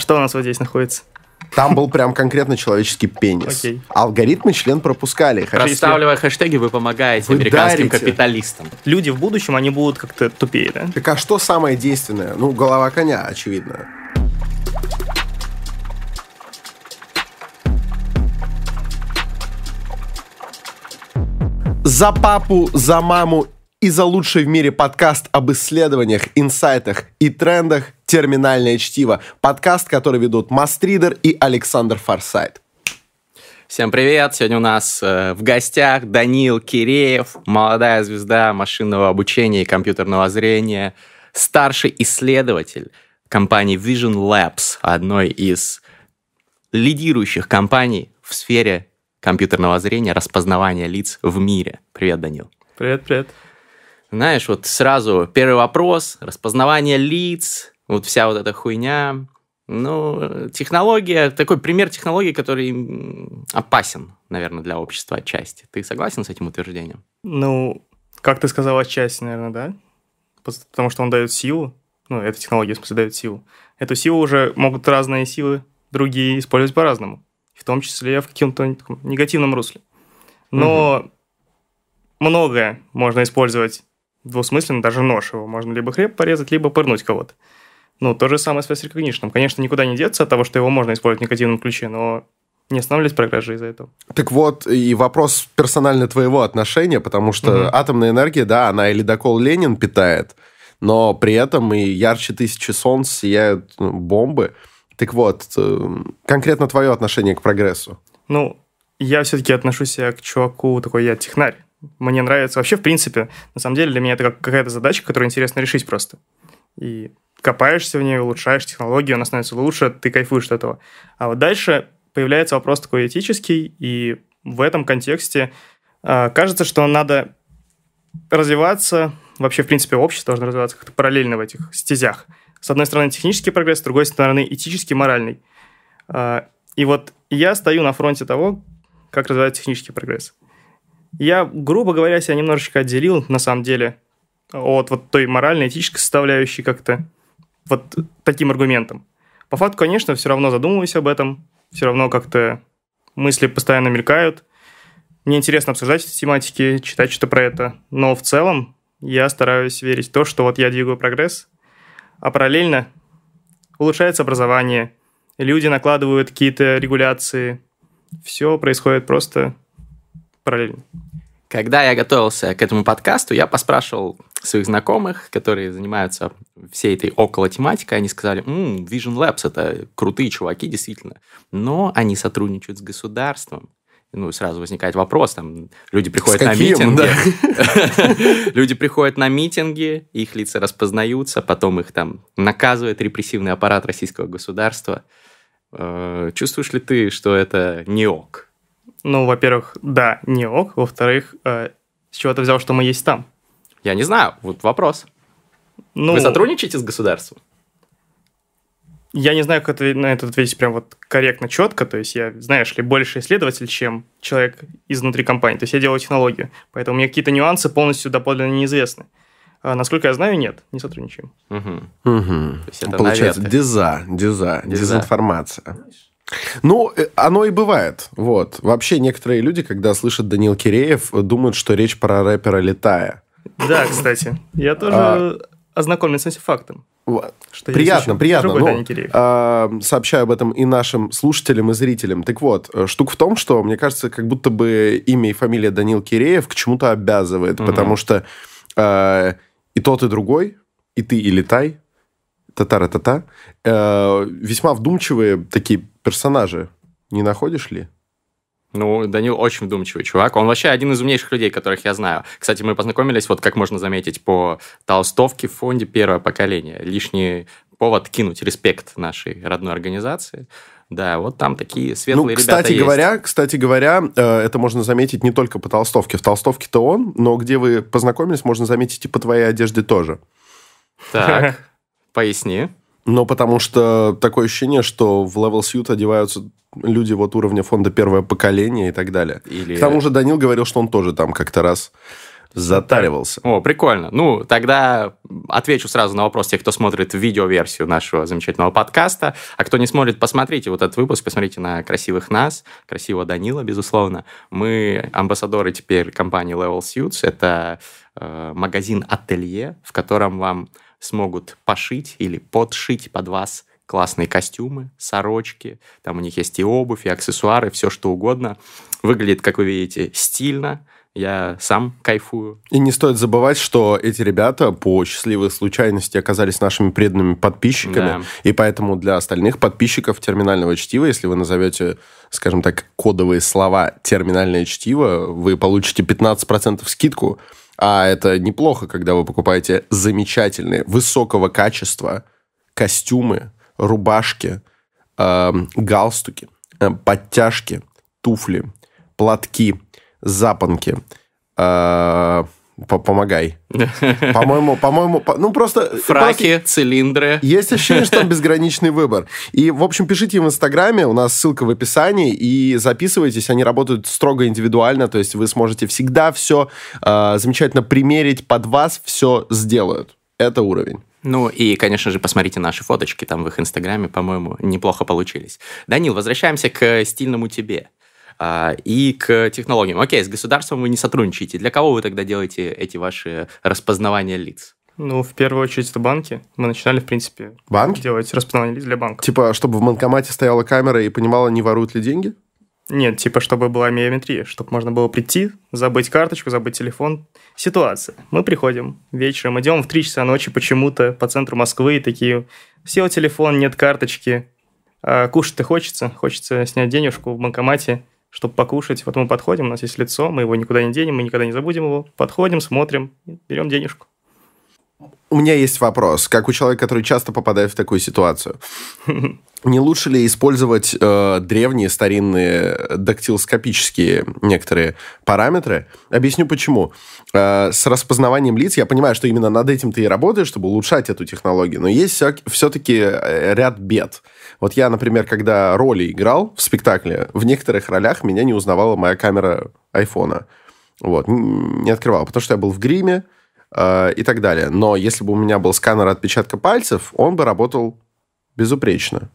Что у нас вот здесь находится? Там был прям конкретно человеческий пенис. Окей. Алгоритмы член пропускали. Хотя- Расставливая хэштеги, вы помогаете Вы американским дарите. капиталистам. Люди в будущем, они будут как-то тупее, да? Так а что самое действенное? Ну, голова коня, очевидно. За папу, за маму и за лучший в мире подкаст об исследованиях, инсайтах и трендах «Терминальное чтиво». Подкаст, который ведут Мастридер и Александр Форсайт. Всем привет! Сегодня у нас э, в гостях Данил Киреев, молодая звезда машинного обучения и компьютерного зрения, старший исследователь компании Vision Labs, одной из лидирующих компаний в сфере компьютерного зрения, распознавания лиц в мире. Привет, Данил. Привет, привет. Знаешь, вот сразу первый вопрос, распознавание лиц, вот вся вот эта хуйня. Ну, технология, такой пример технологии, который опасен, наверное, для общества отчасти. Ты согласен с этим утверждением? Ну, как ты сказал, отчасти, наверное, да? Потому что он дает силу. Ну, эта технология, в смысле, дает силу. Эту силу уже могут разные силы другие использовать по-разному. В том числе в каком-то негативном русле. Но многое можно использовать двусмысленно, даже нож его. Можно либо хлеб порезать, либо пырнуть кого-то. Ну, то же самое с face recognition. Конечно, никуда не деться от того, что его можно использовать в негативном ключе, но не останавливать прогресс из-за этого. Так вот, и вопрос персонально твоего отношения, потому что Мгм. атомная энергия, да, она и ледокол Ленин питает, но при этом и ярче тысячи солнц сияют ну, бомбы. Так вот, э, конкретно твое отношение к прогрессу. Ну, я все-таки отношусь я к чуваку, такой я технарь. Мне нравится вообще, в принципе, на самом деле для меня это как какая-то задача, которую интересно решить просто. И копаешься в ней, улучшаешь технологию, она становится лучше, ты кайфуешь от этого. А вот дальше появляется вопрос такой этический, и в этом контексте а, кажется, что надо развиваться, вообще, в принципе, общество должно развиваться как-то параллельно в этих стезях. С одной стороны, технический прогресс, с другой стороны, этический, моральный. А, И вот я стою на фронте того, как развивается технический прогресс. Я, грубо говоря, себя немножечко отделил, на самом деле, от вот той моральной, этической составляющей как-то вот таким аргументом. По факту, конечно, все равно задумываюсь об этом, все равно как-то мысли постоянно мелькают. Мне интересно обсуждать эти тематики, читать что-то про это. Но в целом я стараюсь верить в то, что вот я двигаю прогресс, а параллельно улучшается образование, люди накладывают какие-то регуляции. Все происходит просто параллельно. Когда я готовился к этому подкасту, я поспрашивал своих знакомых, которые занимаются всей этой около тематикой, они сказали, «М, Vision Labs это крутые чуваки, действительно, но они сотрудничают с государством. Ну, сразу возникает вопрос, там, люди приходят на митинги, люди приходят на митинги, их лица распознаются, потом их там наказывает репрессивный аппарат российского государства. Э, Чувствуешь ли ты, что это не ок? Ну, во-первых, да, не ок. Во-вторых, э, с чего ты взял, что мы есть там? Я не знаю, вот вопрос. Ну, Вы сотрудничаете с государством? Я не знаю, как на это ответить прям вот корректно, четко. То есть я, знаешь ли, больше исследователь, чем человек изнутри компании. То есть я делаю технологию. Поэтому мне какие-то нюансы полностью доподлинно неизвестны. А, насколько я знаю, нет, не сотрудничаем. Мгм. есть это Получается, наветы. деза, деза, Деза. дезинформация. Ну, э, оно и бывает. Вот. Вообще, некоторые люди, когда слышат Данил Киреев, думают, что речь про рэпера Летая. Да, кстати, я тоже А. ознакомлен с этим фактом. Что Приятно, приятно. Ну, а, сообщаю об этом и нашим слушателям, и зрителям. Так вот, э, штука в том, что, мне кажется, как будто бы имя и фамилия Данил Киреев к чему-то обязывает, Мгм. потому что э, и тот, и другой, и ты, и Летай, татара-тата, э, весьма вдумчивые такие персонажи. Не находишь ли? Ну, Данил очень вдумчивый чувак. Он вообще один из умнейших людей, которых я знаю. Кстати, мы познакомились, вот как можно заметить, по толстовке в фонде «Первое поколение». Лишний повод кинуть респект нашей родной организации. Да, вот там такие светлые ну, ребята кстати есть. говоря, кстати говоря, э, это можно заметить не только по толстовке. В толстовке-то он, но где вы познакомились, можно заметить и по твоей одежде тоже. Так, поясни. Ну, потому что такое ощущение, что в Level Suit одеваются люди вот уровня фонда первое поколение и так далее. Или... К тому же Данил говорил, что он тоже там как-то раз затаривался. О, прикольно. Ну, тогда отвечу сразу на вопрос тех, кто смотрит видеоверсию нашего замечательного подкаста. А кто не смотрит, посмотрите вот этот выпуск, посмотрите на красивых нас, красивого Данила, безусловно. Мы амбассадоры теперь компании Level Suits. Это э, магазин-ателье, в котором вам смогут пошить или подшить под вас классные костюмы, сорочки, там у них есть и обувь, и аксессуары, все что угодно. Выглядит, как вы видите, стильно, я сам кайфую. И не стоит забывать, что эти ребята по счастливой случайности оказались нашими преданными подписчиками, Да. и поэтому для остальных подписчиков терминального чтива, если вы назовете, скажем так, кодовые слова терминальное чтиво, вы получите 15% скидку, а это неплохо, когда вы покупаете замечательные, высокого качества костюмы, рубашки, эм, галстуки, э, подтяжки, туфли, платки, запонки. Э, помогай. По-моему, по-моему, по- ну просто... просто Фраки, цилиндры. Есть ощущение, что там безграничный выбор. И, в общем, пишите в Инстаграме, у нас ссылка в описании, и записывайтесь, они работают строго индивидуально, то есть вы сможете всегда все замечательно примерить, под вас все сделают. Это уровень. Ну и, конечно же, посмотрите наши фоточки там в их инстаграме, по-моему, неплохо получились. Данил, возвращаемся к стильному тебе а, и к технологиям. Окей, с государством вы не сотрудничаете. Для кого вы тогда делаете эти ваши распознавания лиц? Ну, в первую очередь, это банки. Мы начинали, в принципе, Банки? делать распознавание лиц для банков. Типа, чтобы в банкомате стояла камера и понимала, не воруют ли деньги? Нет, типа, чтобы была биометрия, чтобы можно было прийти, забыть карточку, забыть телефон. Ситуация. Мы приходим вечером, идем в 3 часа ночи почему-то по центру Москвы и такие, сел телефон, нет карточки, а кушать-то хочется, хочется снять денежку в банкомате, чтобы покушать. Вот мы подходим, у нас есть лицо, мы его никуда не денем, мы никогда не забудем его. Подходим, смотрим, берем денежку. У меня есть вопрос, как у человека, который часто попадает в такую ситуацию. Не лучше ли использовать э, древние, старинные, дактилоскопические некоторые параметры? Объясню почему. Э, с распознаванием лиц я понимаю, что именно над этим ты и работаешь, чтобы улучшать эту технологию, но есть все-таки ряд бед. Вот я, например, когда роли играл в спектакле, в некоторых ролях меня не узнавала моя камера айфона. Вот, не открывал, потому что я был в гриме, э, и так далее. Но если бы у меня был сканер отпечатка пальцев, он бы работал безупречно.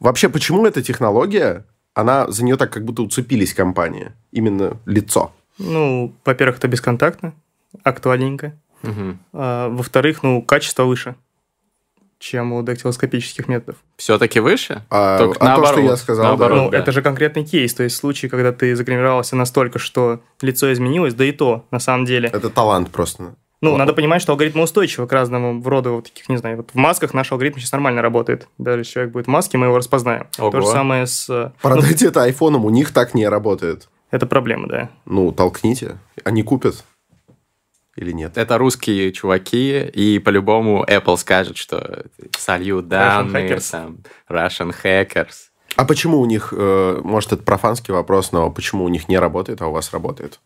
Вообще, почему эта технология, она за нее так как будто уцепились компании? Именно лицо. Ну, во-первых, это бесконтактно, актуальненько. А, во-вторых, ну, качество выше, чем у дактилоскопических методов. Все-таки выше? А, Только а то, наоборот. что я сказал, Наоборот, Ну, да. это же конкретный кейс, то есть случай, когда ты загримировался настолько, что лицо изменилось, да и то, на самом деле. Это талант просто. Ну, Вот. надо понимать, что алгоритмы устойчивы к разному роду вот таких, не знаю, вот в масках наш алгоритм сейчас нормально работает. Даже если человек будет в маске, мы его распознаем. Ого. То же самое с... э, Продайте это айфоном, у них так не работает. Это проблема, да. Ну, толкните. Они купят. Или нет? Это русские чуваки, и по-любому Apple скажет, что сольют данные, hackers. там, Russian hackers. А почему у них, э, может, это профанский вопрос, но почему у них не работает, а у вас работает?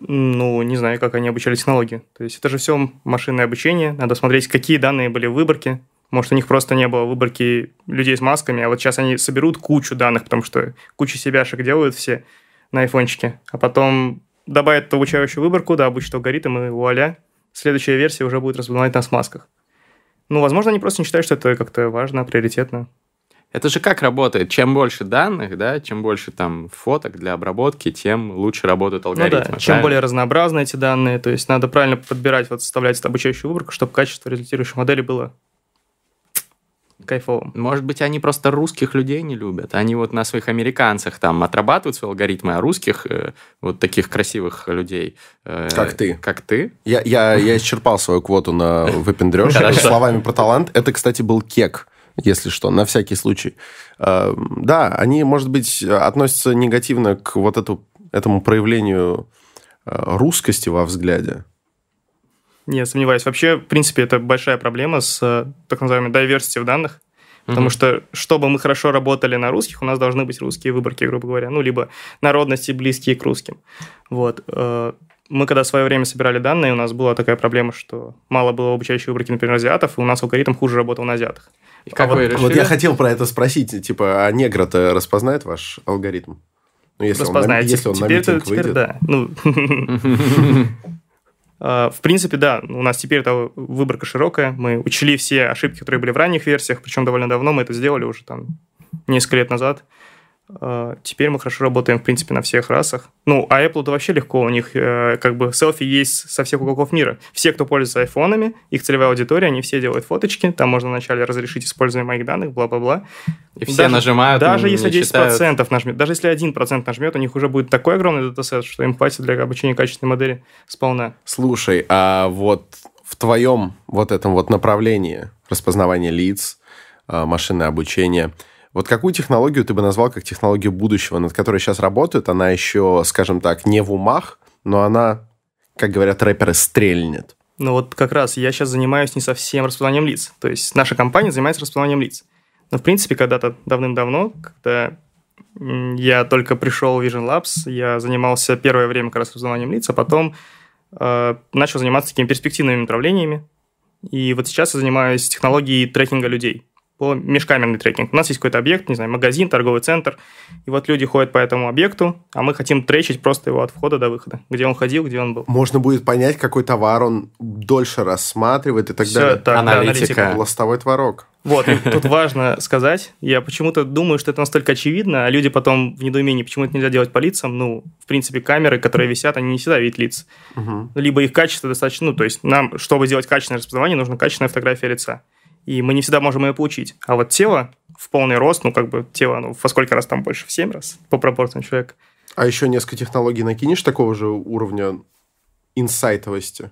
Ну, не знаю, как они обучали технологии. То есть это же все машинное обучение. Надо смотреть, какие данные были в выборке. Может, у них просто не было выборки людей с масками, а вот сейчас они соберут кучу данных, потому что кучу себяшек делают все на айфончике, а потом добавят обучающую выборку, да, обучат алгоритм, и вуаля, следующая версия уже будет распознавать нас в масках. Ну, возможно, они просто не считают, что это как-то важно, приоритетно. Это же как работает? Чем больше данных, да, чем больше там фоток для обработки, тем лучше работают Ну алгоритмы. да, чем правильно? более разнообразны эти данные, то есть надо правильно подбирать, вот составлять обучающую выборку, чтобы качество результирующей модели было кайфовым. Может быть, они просто русских людей не любят. Они вот на своих американцах там отрабатывают свои алгоритмы, а русских, э, вот таких красивых людей... э, Как ты. Как ты? Я, я, я исчерпал свою квоту на выпендрёж. Хорошо. Словами про талант. Это, кстати, был кек, если что, на всякий случай. Э, Да, они, может быть, относятся негативно к вот эту, этому проявлению э, русскости во взгляде. Не сомневаюсь. Вообще, в принципе, это большая проблема с э, так называемой diversity в данных. Потому Мгм. что, чтобы мы хорошо работали на русских, у нас должны быть русские выборки, грубо говоря. Ну, либо народности, близкие к русским. Вот. э, Мы, когда в свое время собирали данные, у нас была такая проблема, что мало было обучающей выборки, например, азиатов, и у нас алгоритм хуже работал на азиатах. И как А вы вот- решили? Вот я хотел про это спросить. Типа, а негра-то распознает ваш алгоритм? Ну, если он на- если он на теперь, митинг теперь выйдет. да. Ну, в принципе, да, у нас теперь это выборка широкая. Мы учли все ошибки, которые были в ранних версиях, причем довольно давно мы это сделали уже там несколько лет назад. А, теперь мы хорошо работаем, в принципе, на всех расах. Ну, а Apple-то вообще легко. У них э, как бы селфи есть со всех уголков мира. Все, кто пользуется айфонами, их целевая аудитория, они все делают фоточки. Там можно вначале разрешить использование моих данных, бла-бла-бла. И все даже, нажимают. Даже если 10% читают. нажмет, даже если 1% нажмет, у них уже будет такой огромный датасет, что им хватит для обучения качественной модели сполна. Слушай, а вот в твоем вот этом вот направлении распознавания лиц, а, машинное обучение – вот какую технологию ты бы назвал как технологию будущего, над которой сейчас работают? Она еще, скажем так, не в умах, но она, как говорят рэперы, стрельнет. Ну вот как раз я сейчас занимаюсь не совсем распознаванием лиц. То есть наша компания занимается распознаванием лиц. Но в принципе когда-то давным-давно, когда я только пришел в Vision Labs, я занимался первое время как раз распознаванием лиц, а потом э, начал заниматься такими перспективными направлениями. И вот сейчас я занимаюсь технологией трекинга людей по межкамерный трекинг. У нас есть какой-то объект, не знаю, магазин, торговый центр, и вот люди ходят по этому объекту, а мы хотим тречить просто его от входа до выхода, где он ходил, где он был. Можно будет понять, какой товар он дольше рассматривает и так Все далее. Так, аналитика. аналитика. Ластовой творог. Вот, тут важно сказать, я почему-то думаю, что это настолько очевидно, а люди потом в недоумении, почему это нельзя делать по лицам, ну, в принципе, камеры, которые висят, они не всегда видят лиц. Угу. Либо их качество достаточно, ну, то есть нам, чтобы сделать качественное распознавание, нужна качественная фотография лица и мы не всегда можем ее получить. А вот тело в полный рост, ну, как бы тело, ну, во сколько раз там больше? В 7 раз по пропорциям человека. А еще несколько технологий накинешь такого же уровня инсайтовости?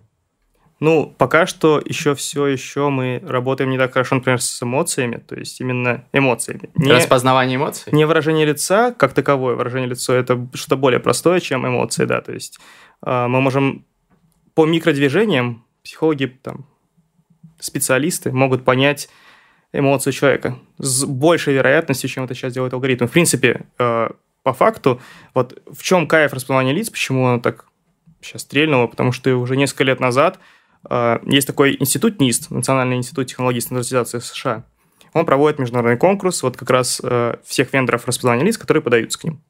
Ну, пока что еще все еще мы работаем не так хорошо, например, с эмоциями, то есть именно эмоциями. Не, Распознавание эмоций? Не выражение лица как таковое. Выражение лица – это что-то более простое, чем эмоции, да. То есть э, мы можем по микродвижениям, психологи там специалисты могут понять эмоцию человека с большей вероятностью, чем это сейчас делает алгоритм. В принципе, э, по факту, вот в чем кайф распознавания лиц, почему оно так сейчас стрельнуло, потому что уже несколько лет назад э, есть такой институт НИСТ, Национальный институт технологий и стандартизации США. Он проводит международный конкурс вот как раз э, всех вендоров распознавания лиц, которые подаются к ним.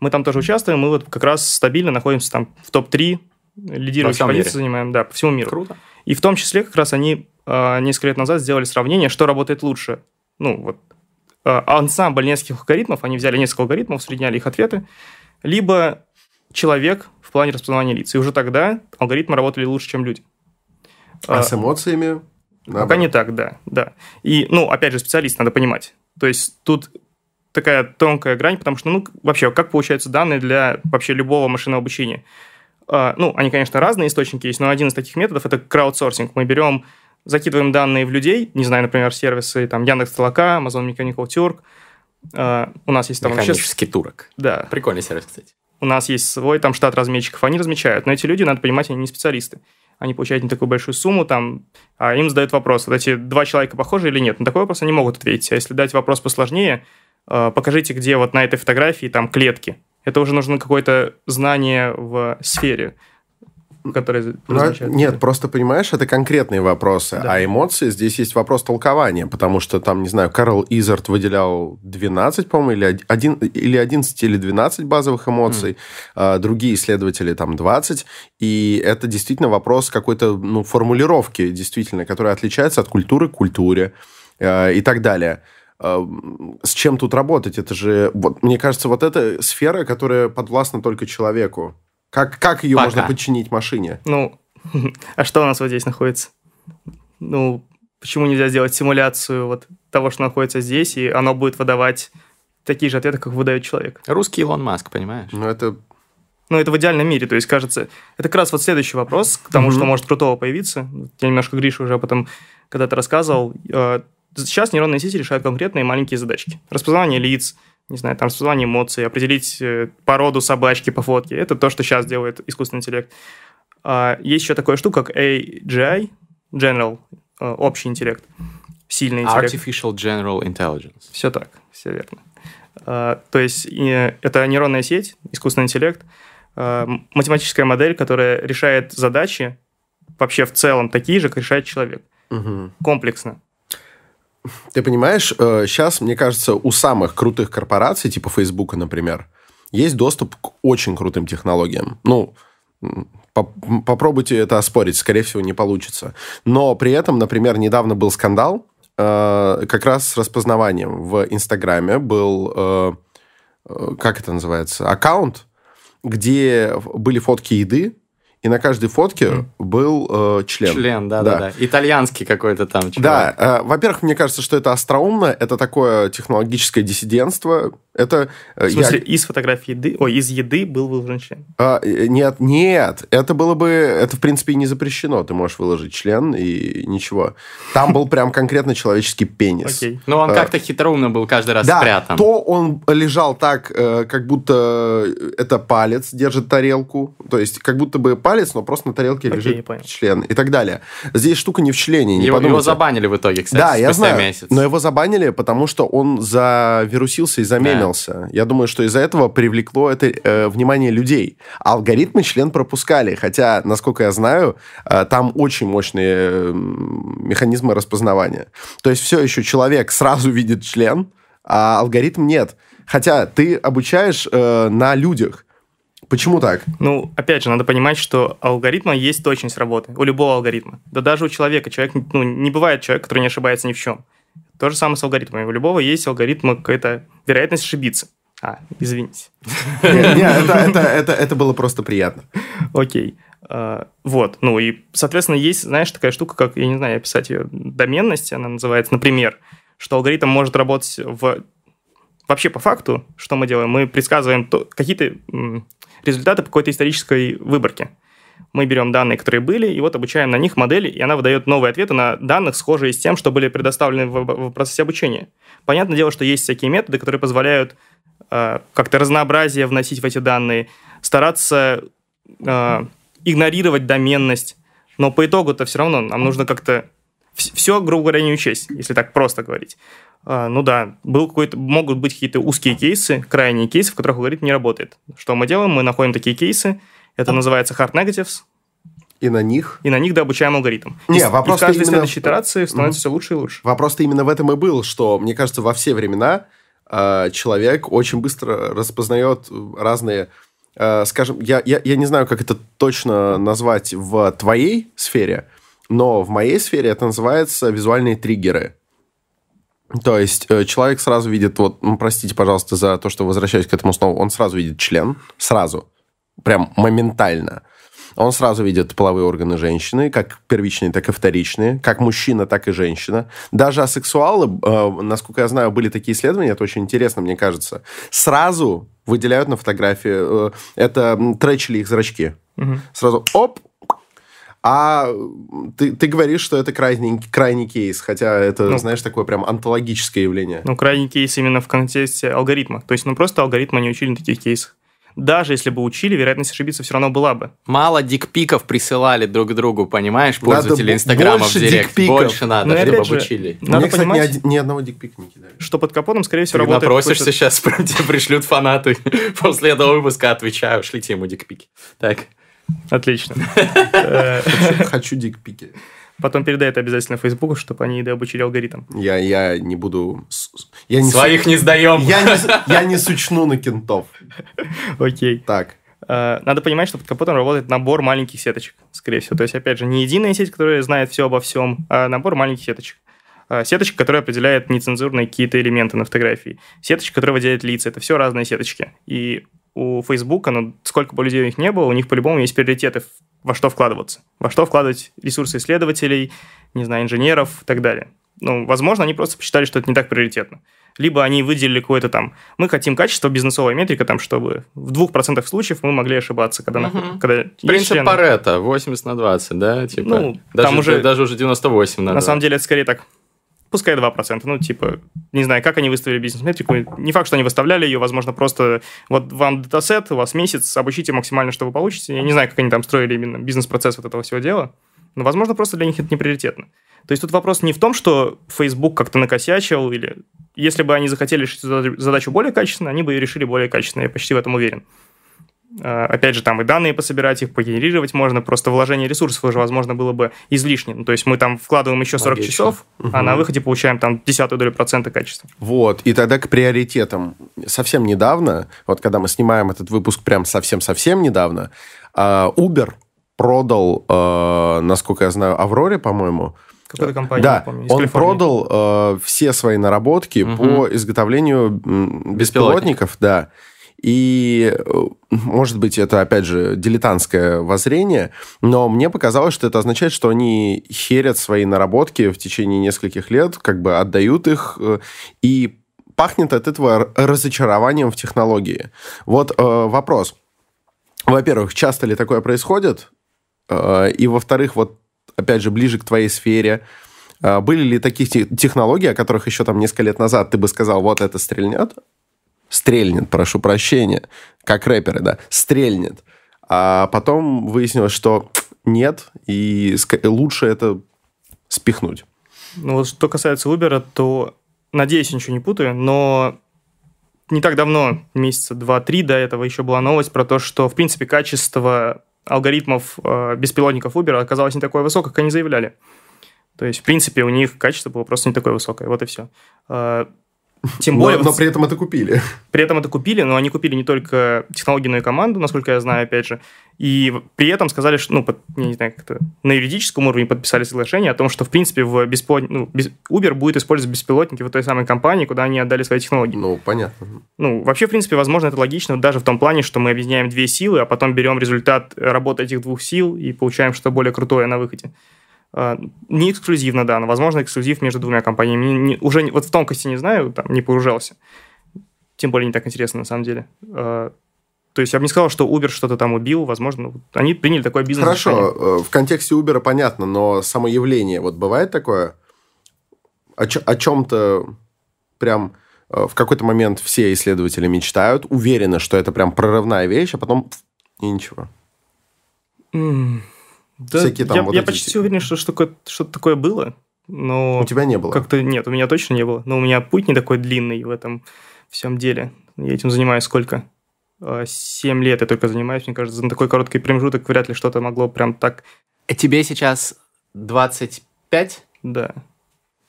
Мы там тоже участвуем, мы вот как раз стабильно находимся там в топ-3, лидирующие позиции занимаем, да, по всему миру. Круто. И в том числе как раз они несколько лет назад сделали сравнение, что работает лучше. Ну, вот э, ансамбль нескольких алгоритмов, они взяли несколько алгоритмов, средняли их ответы, либо человек в плане распознавания лиц. И уже тогда алгоритмы работали лучше, чем люди. А, а с эмоциями? Наоборот. Пока не так, да, да. И, ну, опять же, специалист надо понимать. То есть тут такая тонкая грань, потому что, ну, вообще, как получаются данные для вообще любого машинного обучения? Ну, они, конечно, разные источники есть, но один из таких методов – это краудсорсинг. Мы берем, закидываем данные в людей, не знаю, например, сервисы там Яндекс Толока, Amazon Mechanical Turk. А, у нас есть там... Механический турок. Да. Прикольный сервис, кстати. У нас есть свой там штат разметчиков, они размечают. Но эти люди, надо понимать, они не специалисты. Они получают не такую большую сумму, там, а им задают вопрос, вот эти два человека похожи или нет. На такой вопрос они могут ответить. А если дать вопрос посложнее, а, покажите, где вот на этой фотографии там клетки это уже нужно какое-то знание в сфере, которое ну, Нет, просто понимаешь, это конкретные вопросы, да. а эмоции здесь есть вопрос толкования, потому что там, не знаю, Карл Изард выделял 12, по-моему, или, 1, или 11 или 12 базовых эмоций, mm. а другие исследователи там 20, и это действительно вопрос какой-то ну, формулировки, действительно, которая отличается от культуры к культуре э, и так далее с чем тут работать? Это же, вот, мне кажется, вот эта сфера, которая подвластна только человеку. Как, как ее Пока. можно подчинить машине? Ну, а что у нас вот здесь находится? Ну, почему нельзя сделать симуляцию вот того, что находится здесь, и оно будет выдавать такие же ответы, как выдает человек? Русский Илон Маск, понимаешь? Ну, это... Ну, это в идеальном мире, то есть, кажется... Это как раз вот следующий вопрос к тому, mm-hmm. что может крутого появиться. Я немножко Гриша уже об этом когда-то рассказывал. Э, Сейчас нейронные сети решают конкретные маленькие задачки. Распознавание лиц, не знаю, там распознавание эмоций, определить э, породу собачки по фотке. Это то, что сейчас делает искусственный интеллект. А есть еще такая штука, как AGI, General, э, общий интеллект, сильный интеллект. Artificial General Intelligence. Все так, все верно. А, то есть это нейронная сеть, искусственный интеллект, а, математическая модель, которая решает задачи вообще в целом такие же, как решает человек. Угу. Комплексно. Ты понимаешь, сейчас, э, мне кажется, у самых крутых корпораций, типа Фейсбука, например, есть доступ к очень крутым технологиям. Ну, Попробуйте это оспорить, скорее всего, не получится. Но при этом, например, недавно был скандал э, как раз с распознаванием. В Инстаграме был, э, как это называется, аккаунт, где были фотки еды, и на каждой фотке mm. был э, член. Член, да, да, да, Итальянский какой-то там чувак. Да, э, во-первых, мне кажется, что это остроумно, это такое технологическое диссидентство, это... Э, в смысле, я... из фотографии еды, ой, из еды был выложен член? А, э, нет, нет, это было бы, это в принципе и не запрещено, ты можешь выложить член и ничего. Там был прям конкретно человеческий пенис. Окей. Но он а, как-то хитроумно был каждый раз да, спрятан. то он лежал так, как будто это палец держит тарелку, то есть как будто бы палец, но просто на тарелке Окей, лежит член и так далее. Здесь штука не в члене, не его, его забанили в итоге, кстати, Да, я знаю, месяц. но его забанили, потому что он завирусился и замемил запомнился. Я думаю, что из-за этого привлекло это э, внимание людей. Алгоритмы член пропускали, хотя, насколько я знаю, э, там очень мощные э, механизмы распознавания. То есть все еще человек сразу видит член, а алгоритм нет. Хотя ты обучаешь э, на людях. Почему так? Ну, опять же, надо понимать, что алгоритма есть точность работы. У любого алгоритма. Да даже у человека. Человек, ну, не бывает человека, который не ошибается ни в чем. То же самое с алгоритмами. У любого есть алгоритм, какая-то вероятность ошибиться. А, извините. Нет, это было просто приятно. Окей. А, вот, ну и, соответственно, есть, знаешь, такая штука, как, я не знаю, описать ее, доменность, она называется, например, что алгоритм может работать в... Вообще, по факту, что мы делаем? Мы предсказываем какие-то результаты по какой-то исторической выборке мы берем данные, которые были, и вот обучаем на них модели, и она выдает новые ответы на данных, схожие с тем, что были предоставлены в, в процессе обучения. Понятное дело, что есть всякие методы, которые позволяют э, как-то разнообразие вносить в эти данные, стараться э, игнорировать доменность, но по итогу-то все равно нам нужно как-то все, грубо говоря, не учесть, если так просто говорить. Uh, ну да, был какой-то, могут быть какие-то узкие кейсы, крайние кейсы, в которых алгоритм не работает. Что мы делаем? Мы находим такие кейсы, это называется hard negatives. И на них? И на них, да, обучаем алгоритм. Не, и, вопрос и в каждой именно... следующей итерации становится mm-hmm. все лучше и лучше. Вопрос-то именно в этом и был, что, мне кажется, во все времена э, человек очень быстро распознает разные... Э, скажем, я, я, я не знаю, как это точно назвать в твоей сфере, но в моей сфере это называется визуальные триггеры. То есть э, человек сразу видит, вот, простите, пожалуйста, за то, что возвращаюсь к этому снова, он сразу видит член, сразу прям моментально. Он сразу видит половые органы женщины, как первичные, так и вторичные, как мужчина, так и женщина. Даже асексуалы, э, насколько я знаю, были такие исследования, это очень интересно, мне кажется, сразу выделяют на фотографии, э, это тречили их зрачки. Угу. Сразу оп, а ты, ты говоришь, что это крайний, крайний кейс, хотя это, ну, знаешь, такое прям антологическое явление. Ну, крайний кейс именно в контексте алгоритма. То есть, ну, просто алгоритма не учили на таких кейсах даже если бы учили, вероятность ошибиться все равно была бы. Мало дикпиков присылали друг другу, понимаешь, пользователи надо Инстаграма в Директ. Дикпиков. Больше надо, Но, чтобы же, обучили. Надо Мне, кстати, понимать, ни, ни одного дикпика не кидали. Что под капотом, скорее всего, Ты работает... напросишься сейчас, тебе пришлют фанаты. После этого выпуска отвечаю, шлите ему дикпики. Так. Отлично. Хочу дикпики. Потом передай это обязательно Фейсбуку, чтобы они обучили алгоритм. Я, я не буду... Я не Своих су... не сдаем. Я не, я не сучну на кентов. Окей. Так. А, надо понимать, что под капотом работает набор маленьких сеточек, скорее всего. То есть, опять же, не единая сеть, которая знает все обо всем, а набор маленьких сеточек. А, сеточка, которая определяет нецензурные какие-то элементы на фотографии. Сеточка, которая выделяет лица. Это все разные сеточки. И у Фейсбука, ну, сколько бы людей у них не было, у них по-любому есть приоритеты во что вкладываться. Во что вкладывать ресурсы исследователей, не знаю, инженеров и так далее. Ну, возможно, они просто посчитали, что это не так приоритетно. Либо они выделили какое-то там... Мы хотим качество, бизнесовая метрика, там, чтобы в двух процентах случаев мы могли ошибаться, когда... Угу. Когда Принцип члены... Паретта, 80 на 20, да? Типа, ну, даже, там уже... Даже уже 98 на На самом деле, это скорее так пускай 2%. Ну, типа, не знаю, как они выставили бизнес-метрику. Не факт, что они выставляли ее, возможно, просто вот вам датасет, у вас месяц, обучите максимально, что вы получите. Я не знаю, как они там строили именно бизнес-процесс вот этого всего дела. Но, возможно, просто для них это не приоритетно. То есть тут вопрос не в том, что Facebook как-то накосячил, или если бы они захотели решить задачу более качественно, они бы ее решили более качественно, я почти в этом уверен. А, опять же, там и данные пособирать, их погенерировать можно, просто вложение ресурсов уже, возможно, было бы излишним. Ну, то есть мы там вкладываем еще 40 Логично. часов, угу. а на выходе получаем там десятую долю процента качества. Вот, и тогда к приоритетам. Совсем недавно, вот когда мы снимаем этот выпуск прям совсем-совсем недавно, а, Uber продал, э, насколько я знаю, Авроре, по-моему. Какой-то компания, да, помню, он Калифорнии. продал э, все свои наработки Мгм. по изготовлению м, беспилотников, да. И, э, может быть, это, опять же, дилетантское воззрение, но мне показалось, что это означает, что они херят свои наработки в течение нескольких лет, как бы отдают их, э, и пахнет от этого разочарованием в технологии. Вот э, вопрос. Во-первых, часто ли такое происходит? Э, И, во-вторых, вот, опять же, ближе к твоей сфере, были ли такие те- технологии, о которых еще там несколько лет назад ты бы сказал, вот это стрельнет? Стрельнет, прошу прощения. Как рэперы, да. Стрельнет. А потом выяснилось, что нет, и лучше это спихнуть. Ну вот что касается Uber, то, надеюсь, ничего не путаю, но не так давно, месяца два-три до этого, еще была новость про то, что, в принципе, качество алгоритмов э, беспилотников Uber оказалось не такое высокое, как они заявляли. То есть, в принципе, у них качество было просто не такое высокое. Вот и все. Тем более, но, но при этом это купили. при этом это купили, но они купили не только технологию, но и команду, насколько я знаю, опять же. И при этом сказали, что, ну, под- я не знаю, как это, на юридическом уровне подписали соглашение о том, что, в принципе, в беспилот... ну, без- Uber будет использовать беспилотники в той самой компании, куда они отдали свои технологии. Ну, понятно. Ну, вообще, в принципе, возможно, это логично даже в том плане, что мы объединяем две силы, а потом берем результат работы этих двух сил и получаем что-то более крутое на выходе. А, Не эксклюзивно, да, но, возможно, эксклюзив между двумя компаниями. Не- уже вот в тонкости не знаю, там не погружался. Тем более не так интересно, на самом деле. А, То есть я бы не сказал, что Uber что-то там убил, возможно, ну, они приняли такое бизнес Хорошо, э, в контексте Uber понятно, но само явление, вот бывает такое, о, о чем-то прям э, в какой-то момент все исследователи мечтают, уверены, что это прям прорывная вещь, а потом и ничего. Да, Всякие там я, вот я эти- почти уверен, что что-то, такое было, но... У тебя не было. Как-то нет, у меня точно не было. Но у меня путь не такой длинный в этом всем деле. Я этим занимаюсь сколько? А, Семь лет я только занимаюсь. Мне кажется, за такой короткий промежуток вряд ли что-то могло прям так... Тебе сейчас 25? Да.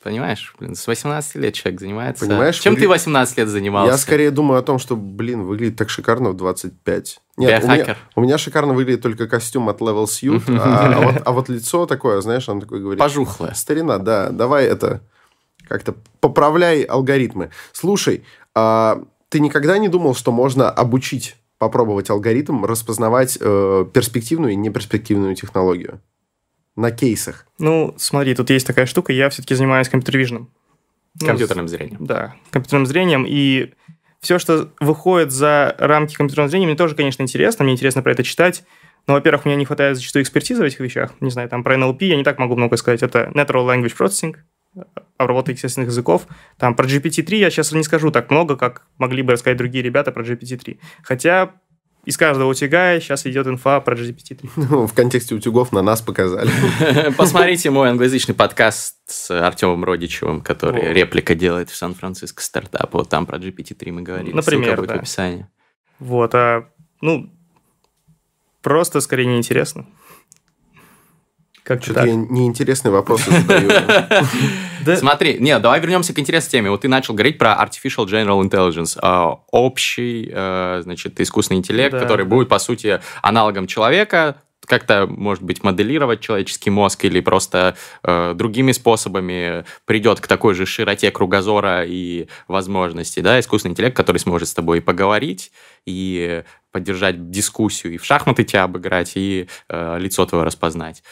Понимаешь? Блин, с 18 лет человек занимается. Понимаешь, Чем выгля- ты 18 лет занимался? Я скорее думаю о том, что, блин, выглядит так шикарно в 25. Нет, у меня, у меня шикарно выглядит только костюм от Level Suit, а, а вот, а вот лицо такое, знаешь, он такой говорит... Пожухлое. Старина, да, давай это как-то поправляй алгоритмы. Слушай, а ты никогда не думал, что можно обучить, попробовать алгоритм распознавать э, перспективную и неперспективную технологию на кейсах? Ну, смотри, тут есть такая штука. Я все-таки занимаюсь компьютер-виженом. Ну, Компьютерным зрением. Да, компьютерным зрением. И все, что выходит за рамки компьютерного зрения, мне тоже, конечно, интересно. Мне интересно про это читать. Но, во-первых, мне не хватает зачастую экспертизы в этих вещах. Не знаю, там про NLP я не так могу много сказать. Это Natural Language Processing, обработка естественных языков. Там про GPT-3 я сейчас не скажу так много, как могли бы рассказать другие ребята про GPT-3. Хотя из каждого утяга сейчас идет инфа про GPT-3. Ну, в контексте утюгов на нас показали. Посмотрите мой англоязычный подкаст с Артемом Родичевым, который О. реплика делает в Сан-Франциско стартап. Вот там про GPT-3 мы говорили. Например, Ссылка будет да. в описании. Вот, а, ну, просто скорее неинтересно. Как Что-то так? я неинтересные вопросы задаю. Да. Смотри, нет, давай вернемся к интересной теме. Вот ты начал говорить про Artificial General Intelligence, э, общий, э, значит, искусственный интеллект, который будет, по сути, аналогом человека, как-то, может быть, моделировать человеческий мозг или просто э, другими способами придет к такой же широте кругозора и возможностей, да, искусственный интеллект, который сможет с тобой поговорить и поддержать дискуссию, и в шахматы тебя обыграть, и э, лицо твое распознать.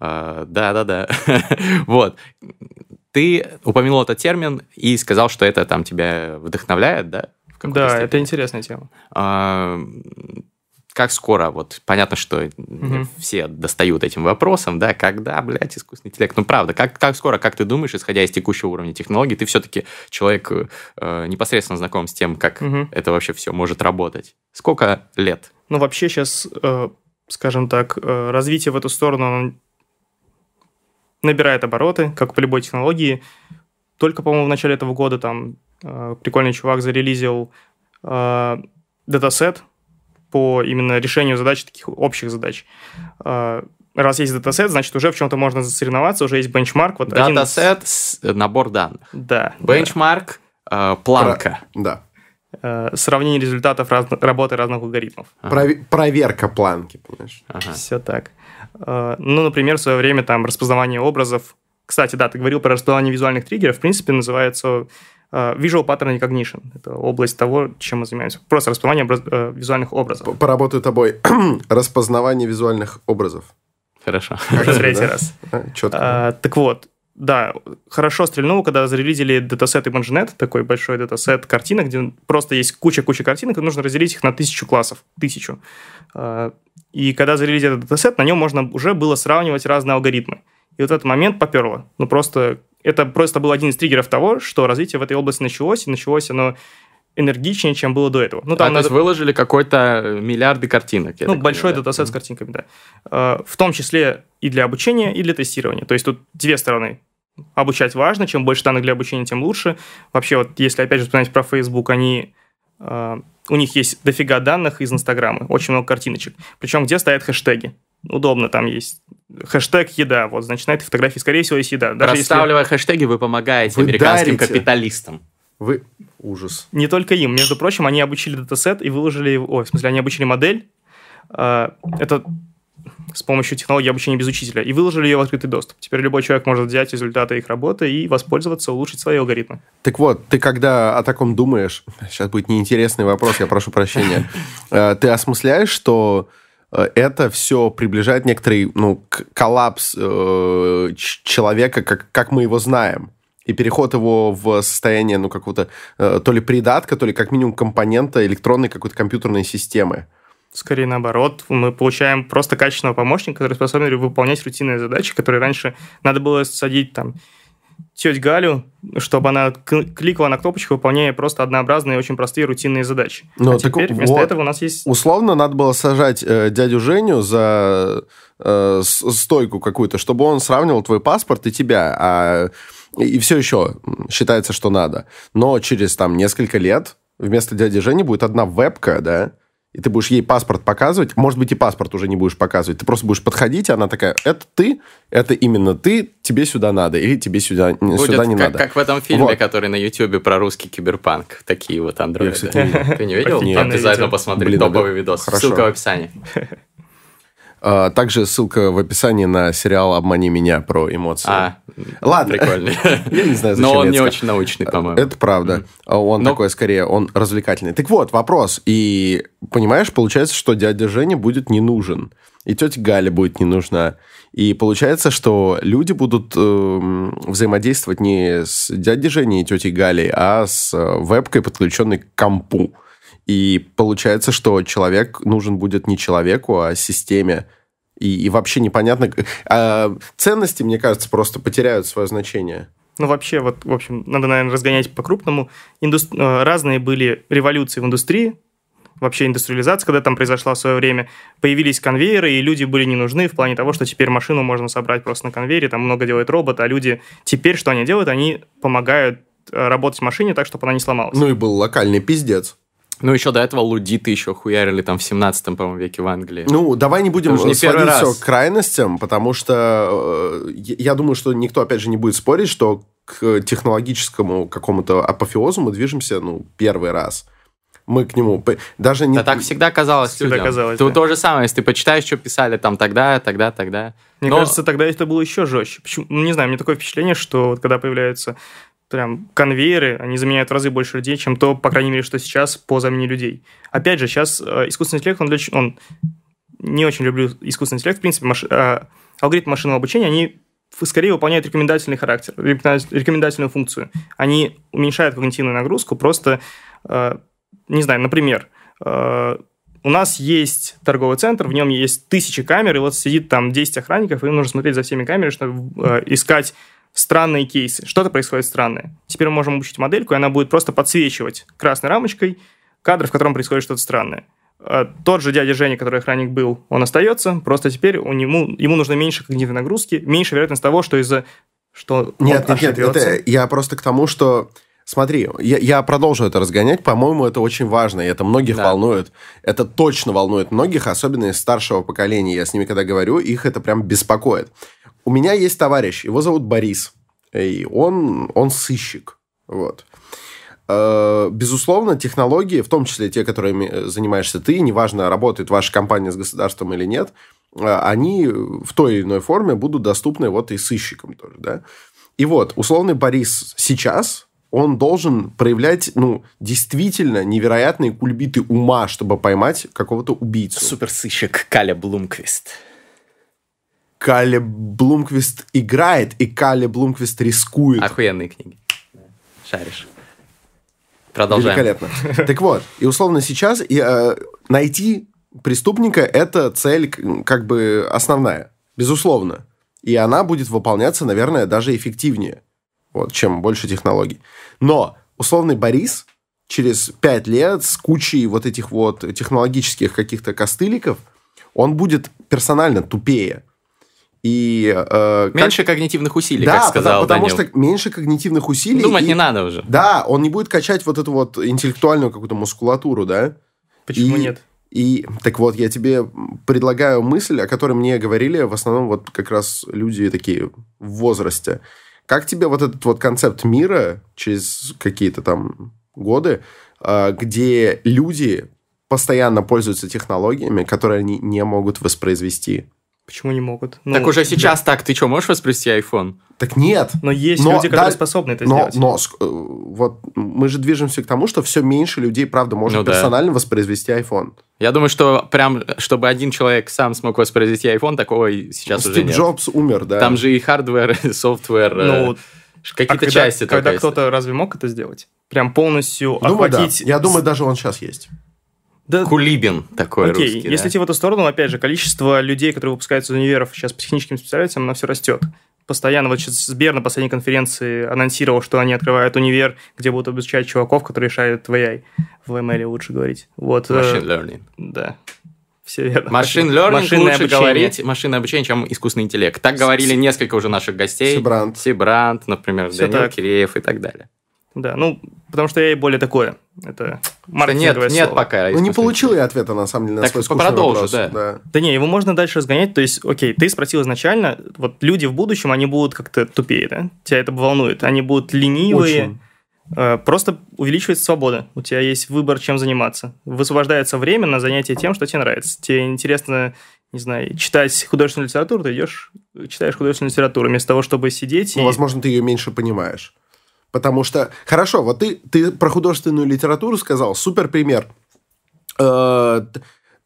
Э, Да-да-да. Вот. Ты упомянул этот термин и сказал, что это там тебя вдохновляет, да? Да, степени? это интересная тема. А, Как скоро, вот понятно, что Мгм. все достают этим вопросом, да, когда, блядь, искусственный интеллект, ну правда, как, как скоро, как ты думаешь, исходя из текущего уровня технологий, ты все-таки человек э, непосредственно знаком с тем, как Мгм. это вообще все может работать. Сколько лет? Ну, вообще сейчас, э, скажем так, э, развитие в эту сторону набирает обороты, как по любой технологии. Только, по-моему, в начале этого года там э, прикольный чувак зарелизил э, датасет по именно решению задач, таких общих задач. Э, раз есть датасет, значит, уже в чем-то можно засоревноваться, уже есть бенчмарк. Вот один из- Датасет, с- набор данных. Да. да. Бенчмарк, э, планка. Да. Э, сравнение результатов раз- работы разных алгоритмов. Ага. Прове- Проверка планки, понимаешь? Ага. Все так. Э, ну, например, в свое время там распознавание образов. Кстати, да, ты говорил про распознавание визуальных триггеров. В принципе, называется э, Visual Pattern Recognition. Это область того, чем мы занимаемся. Просто распознавание образ... Э, визуальных образов. Поработаю тобой. распознавание визуальных образов. Хорошо. Уже третий раз. Четко. А, так вот, да, хорошо стрельнуло, когда зарелизили датасет ImageNet, такой большой датасет картинок, где просто есть куча-куча картинок, и нужно разделить их на тысячу классов. Тысячу. А, и когда зарелизили этот датасет, на нем можно уже было сравнивать разные алгоритмы. И вот этот момент поперло. Ну, просто это просто был один из триггеров того, что развитие в этой области началось, и началось оно энергичнее, чем было до этого. Ну, там а, надо... то есть выложили какой-то миллиарды картинок. Ну, большой понимаю, датасет да? с картинками, да. А, в том числе и для обучения, и для тестирования. То есть тут две стороны обучать важно, чем больше данных для обучения, тем лучше. Вообще, вот если опять же вспоминать про Facebook, они э, у них есть дофига данных из Инстаграма, очень много картиночек. Причем где стоят хэштеги. Удобно, там есть хэштег еда, вот, значит, на этой фотографии, скорее всего, есть еда. Даже Расставливая если... хэштеги, вы помогаете вы американским дарите. капиталистам. Вы... Ужас. Не только им. Между прочим, они обучили датасет и выложили его... Ой, в смысле, они обучили модель. Э, это с помощью технологии обучения без учителя и выложили ее в открытый доступ. Теперь любой человек может взять результаты их работы и воспользоваться, улучшить свои алгоритмы. Так вот, ты когда о таком думаешь, сейчас будет неинтересный вопрос, я прошу прощения, э, ты осмысляешь, что э, это все приближает некоторый ну, коллапс э, человека, как, как мы его знаем, и переход его в состояние ну, какого-то то ли придатка, то ли как минимум компонента электронной какой-то компьютерной системы. Скорее наоборот, мы получаем просто качественного помощника, который способен выполнять рутинные задачи, которые раньше надо было садить там теть Галю, чтобы она кликала на кнопочку, выполняя просто однообразные, очень простые рутинные задачи. Но ну, а теперь вместо вот, этого у нас есть... Условно надо было сажать э, дядю Женю за э, стойку какую-то, чтобы он сравнивал твой паспорт и тебя, а и все еще считается, что надо. Но через там несколько лет вместо дяди Жени будет одна вебка, да, и ты будешь ей паспорт показывать, может быть, и паспорт уже не будешь показывать, ты просто будешь подходить, и она такая, это ты, это именно ты, тебе сюда надо, или тебе сюда, Будет сюда не как, надо. Как в этом фильме, вот. который на Ютубе про русский киберпанк, такие вот андроиды. Ты не видел? Нет, Обязательно посмотри топовый видос. Ссылка в описании. А, также ссылка в описании на сериал «Обмани меня» про эмоции. А, Ладно. Прикольный. Я не знаю, зачем Но он не очень научный, по-моему. Это правда. А он такой, скорее, он развлекательный. Так вот, вопрос. И, понимаешь, получается, что дядя Женя будет не нужен. И тетя Галя будет не нужна. И получается, что люди будут э, взаимодействовать не с дядей Женей и тетей Галей, а с э, вебкой, подключенной к компу. И получается, что человек нужен будет не человеку, а системе. И, и вообще непонятно... А ценности, мне кажется, просто потеряют свое значение. Ну, вообще, вот, в общем, надо, наверное, разгонять по-крупному. Инду... Э, разные были революции в индустрии, вообще индустриализация, когда там произошла в свое время, появились конвейеры, и люди были не нужны в плане того, что теперь машину можно собрать просто на конвейере, там много делает робот, а люди теперь что они делают? Они помогают э, работать в машине так, чтобы она не сломалась. Ну и был локальный пиздец. Ну, еще до этого лудиты еще хуярили там в 17 по-моему, веке в Англии. Ну, давай не будем не сводить все к крайностям, потому что э, я думаю, что никто, опять же, не будет спорить, что к технологическому какому-то апофеозу мы движемся, ну, первый раз. Мы к нему даже не... Да так всегда казалось всегда людям. казалось, то, да. то же самое, если ты почитаешь, что писали там тогда, тогда, тогда. Мне Но... кажется, тогда это было еще жестче. Почему? Ну, не знаю, мне такое впечатление, что вот когда появляются прям конвейеры, они заменяют в разы больше людей, чем то, по крайней мере, что сейчас по замене людей. Опять же, сейчас э, искусственный интеллект, он, он не очень люблю искусственный интеллект, в принципе, маш, э, алгоритмы машинного обучения, они скорее выполняют рекомендательный характер, рекомендательную функцию. Они уменьшают когнитивную нагрузку, просто, э, не знаю, например, э, у нас есть торговый центр, в нем есть тысячи камер, и вот сидит там 10 охранников, и им нужно смотреть за всеми камерами, чтобы э, искать странные кейсы. Что-то происходит странное. Теперь мы можем обучить модельку, и она будет просто подсвечивать красной рамочкой кадр, в котором происходит что-то странное. А тот же дядя Женя, который охранник был, он остается, просто теперь у него, ему нужно меньше когнитивной нагрузки, меньше вероятность того, что из-за... Что нет, нет, нет, это, я просто к тому, что Смотри, я, я продолжу это разгонять. По-моему, это очень важно, и это многих да. волнует. Это точно волнует многих, особенно из старшего поколения. Я с ними когда говорю, их это прям беспокоит. У меня есть товарищ, его зовут Борис, и он, он сыщик. Вот. Э, безусловно, технологии, в том числе те, которыми занимаешься ты, неважно, работает ваша компания с государством или нет, а, они в той или иной форме будут доступны вот и сыщикам тоже, да. И вот, условный Борис сейчас, он должен проявлять, ну, действительно невероятные кульбиты ума, чтобы поймать какого-то убийцу. Суперсыщик Каля Блумквист. Кале Блумквист играет, и Кале Блумквист рискует. Охуенные книги. Шаришь. Продолжаем. Великолепно. Так вот, и условно сейчас и, э, найти преступника – это цель как бы основная, безусловно. И она будет выполняться, наверное, даже эффективнее, вот, чем больше технологий. Но условный Борис через пять лет с кучей вот этих вот технологических каких-то костыликов, он будет персонально тупее. И э, как- Меньше когнитивных усилий, да, как сказал потому, потому Данил. что меньше когнитивных усилий. Думать и- не надо уже. Да, он не будет качать вот эту вот интеллектуальную какую-то мускулатуру, да? Почему И- нет? И так вот, я тебе предлагаю мысль, о которой мне говорили в основном вот как раз люди такие в возрасте. Как тебе вот этот вот концепт мира через какие-то там годы, а, где люди постоянно пользуются технологиями, которые они не могут воспроизвести? Почему не могут? Ну, так уже сейчас так, ты что, можешь воспроизвести iPhone? Так нет. Но есть Но люди, которые да- способны это Но, сделать. но э, вот мы же движемся к тому, что все меньше людей, правда, может Ну да. персонально воспроизвести iPhone. Я думаю, что прям, чтобы один человек сам смог воспроизвести iPhone, такого сейчас уже Стив нет. Джобс умер, да. Там же и hardware, и software, Ну, э, какие-то а когда, части когда есть. кто-то разве мог это сделать? Прям полностью Думаю, да. охватить... Я думаю, даже он сейчас есть. Да, Кулибин такой Окей, русский, если да. идти в эту сторону, опять же, количество людей, которые выпускаются из универов сейчас по техническим специальностям, оно все растет. Постоянно, вот сейчас Сбер на последней конференции анонсировал, что они открывают универ, где будут обучать чуваков, которые шарят в AI. В ML лучше говорить. Вот. э, Machine learning. Да. Все верно. Машин learning Машинное лучше обучение. говорить машинное обучение, чем искусственный интеллект. Так говорили несколько уже наших гостей. Сибрант. Сибрант, например, Всё Данил так. Киреев и так далее. Да, ну, потому что я и более такое. Это нет, маркетинговое нет слово. пока. Ну, не получил я ответа, на самом деле, на Так свой скучный продолжи, вопрос. да. Да не, его можно дальше разгонять. То есть, окей, ты спросил изначально, вот люди в будущем, они будут как-то тупее, да? Тебя это волнует. Они будут ленивые. Очень. Э, Просто увеличивается свобода. У тебя есть выбор, чем заниматься. Высвобождается время на занятие тем, что тебе нравится. Тебе интересно, не знаю, читать художественную литературу, ты идешь, читаешь художественную литературу, вместо того, чтобы сидеть Ну, и... возможно, ты ее меньше понимаешь. Потому что... Хорошо, вот ты, ты про художественную литературу сказал. Супер пример. Э,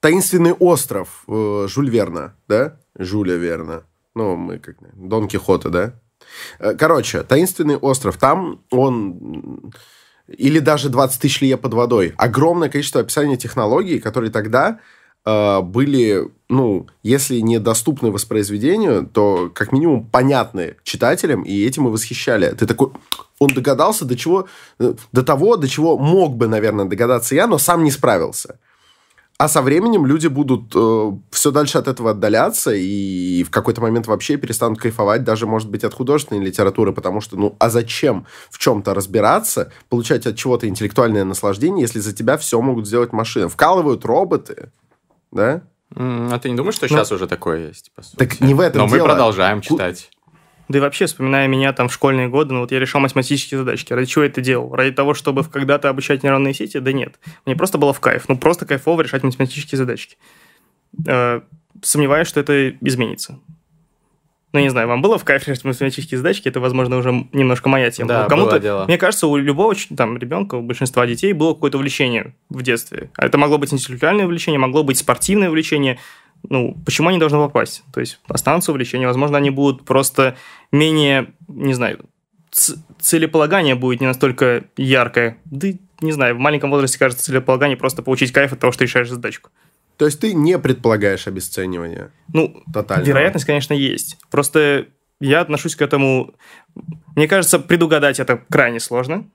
«Таинственный остров» э, Жюль Верна, да? Жюля Верна. Ну, мы как... Дон Кихота, да? Э, Короче, «Таинственный остров». Там он... Или даже «20 тысяч лье под водой». Огромное количество описаний технологий, которые тогда были, ну, если не доступны воспроизведению, то как минимум понятны читателям, и этим и восхищали. Ты такой, он догадался до чего, э, до того, до чего мог бы, наверное, догадаться я, но сам не справился. А со временем люди будут э, все дальше от этого отдаляться и в какой-то момент вообще перестанут кайфовать даже, может быть, от художественной литературы, потому что, ну, а зачем в чем-то разбираться, получать от чего-то интеллектуальное наслаждение, если за тебя все могут сделать машины? Вкалывают роботы, да? А ты не думаешь, что сейчас уже такое есть? по сути? Ну, Так не в этом Но мы дело. продолжаем Ку- читать. Да и вообще, вспоминая меня там в школьные годы, ну вот я решал математические задачки. Ради чего я это делал? Ради того, чтобы когда-то обучать нейронные сети? Да нет. Мне просто было в кайф. Ну, просто кайфово решать математические задачки. Э, Сомневаюсь, что это изменится. Ну, не знаю, вам было в кайф решать математические задачки? Это, возможно, уже немножко моя тема. Да, кому-то, мне кажется, у любого там ребенка, у большинства детей было какое-то увлечение в детстве. А это могло быть интеллектуальное увлечение, могло быть спортивное увлечение. Ну, почему они должны попасть? То есть останутся увлечения, возможно, они будут просто менее, не знаю, целеполагание будет не настолько яркое. Да, не знаю, в маленьком возрасте, кажется, целеполагание просто получить кайф от того, что решаешь задачку. То есть ты не предполагаешь обесценивание Ну, тотального? вероятность, конечно, есть. Просто я отношусь к этому... Мне кажется, предугадать это крайне сложно.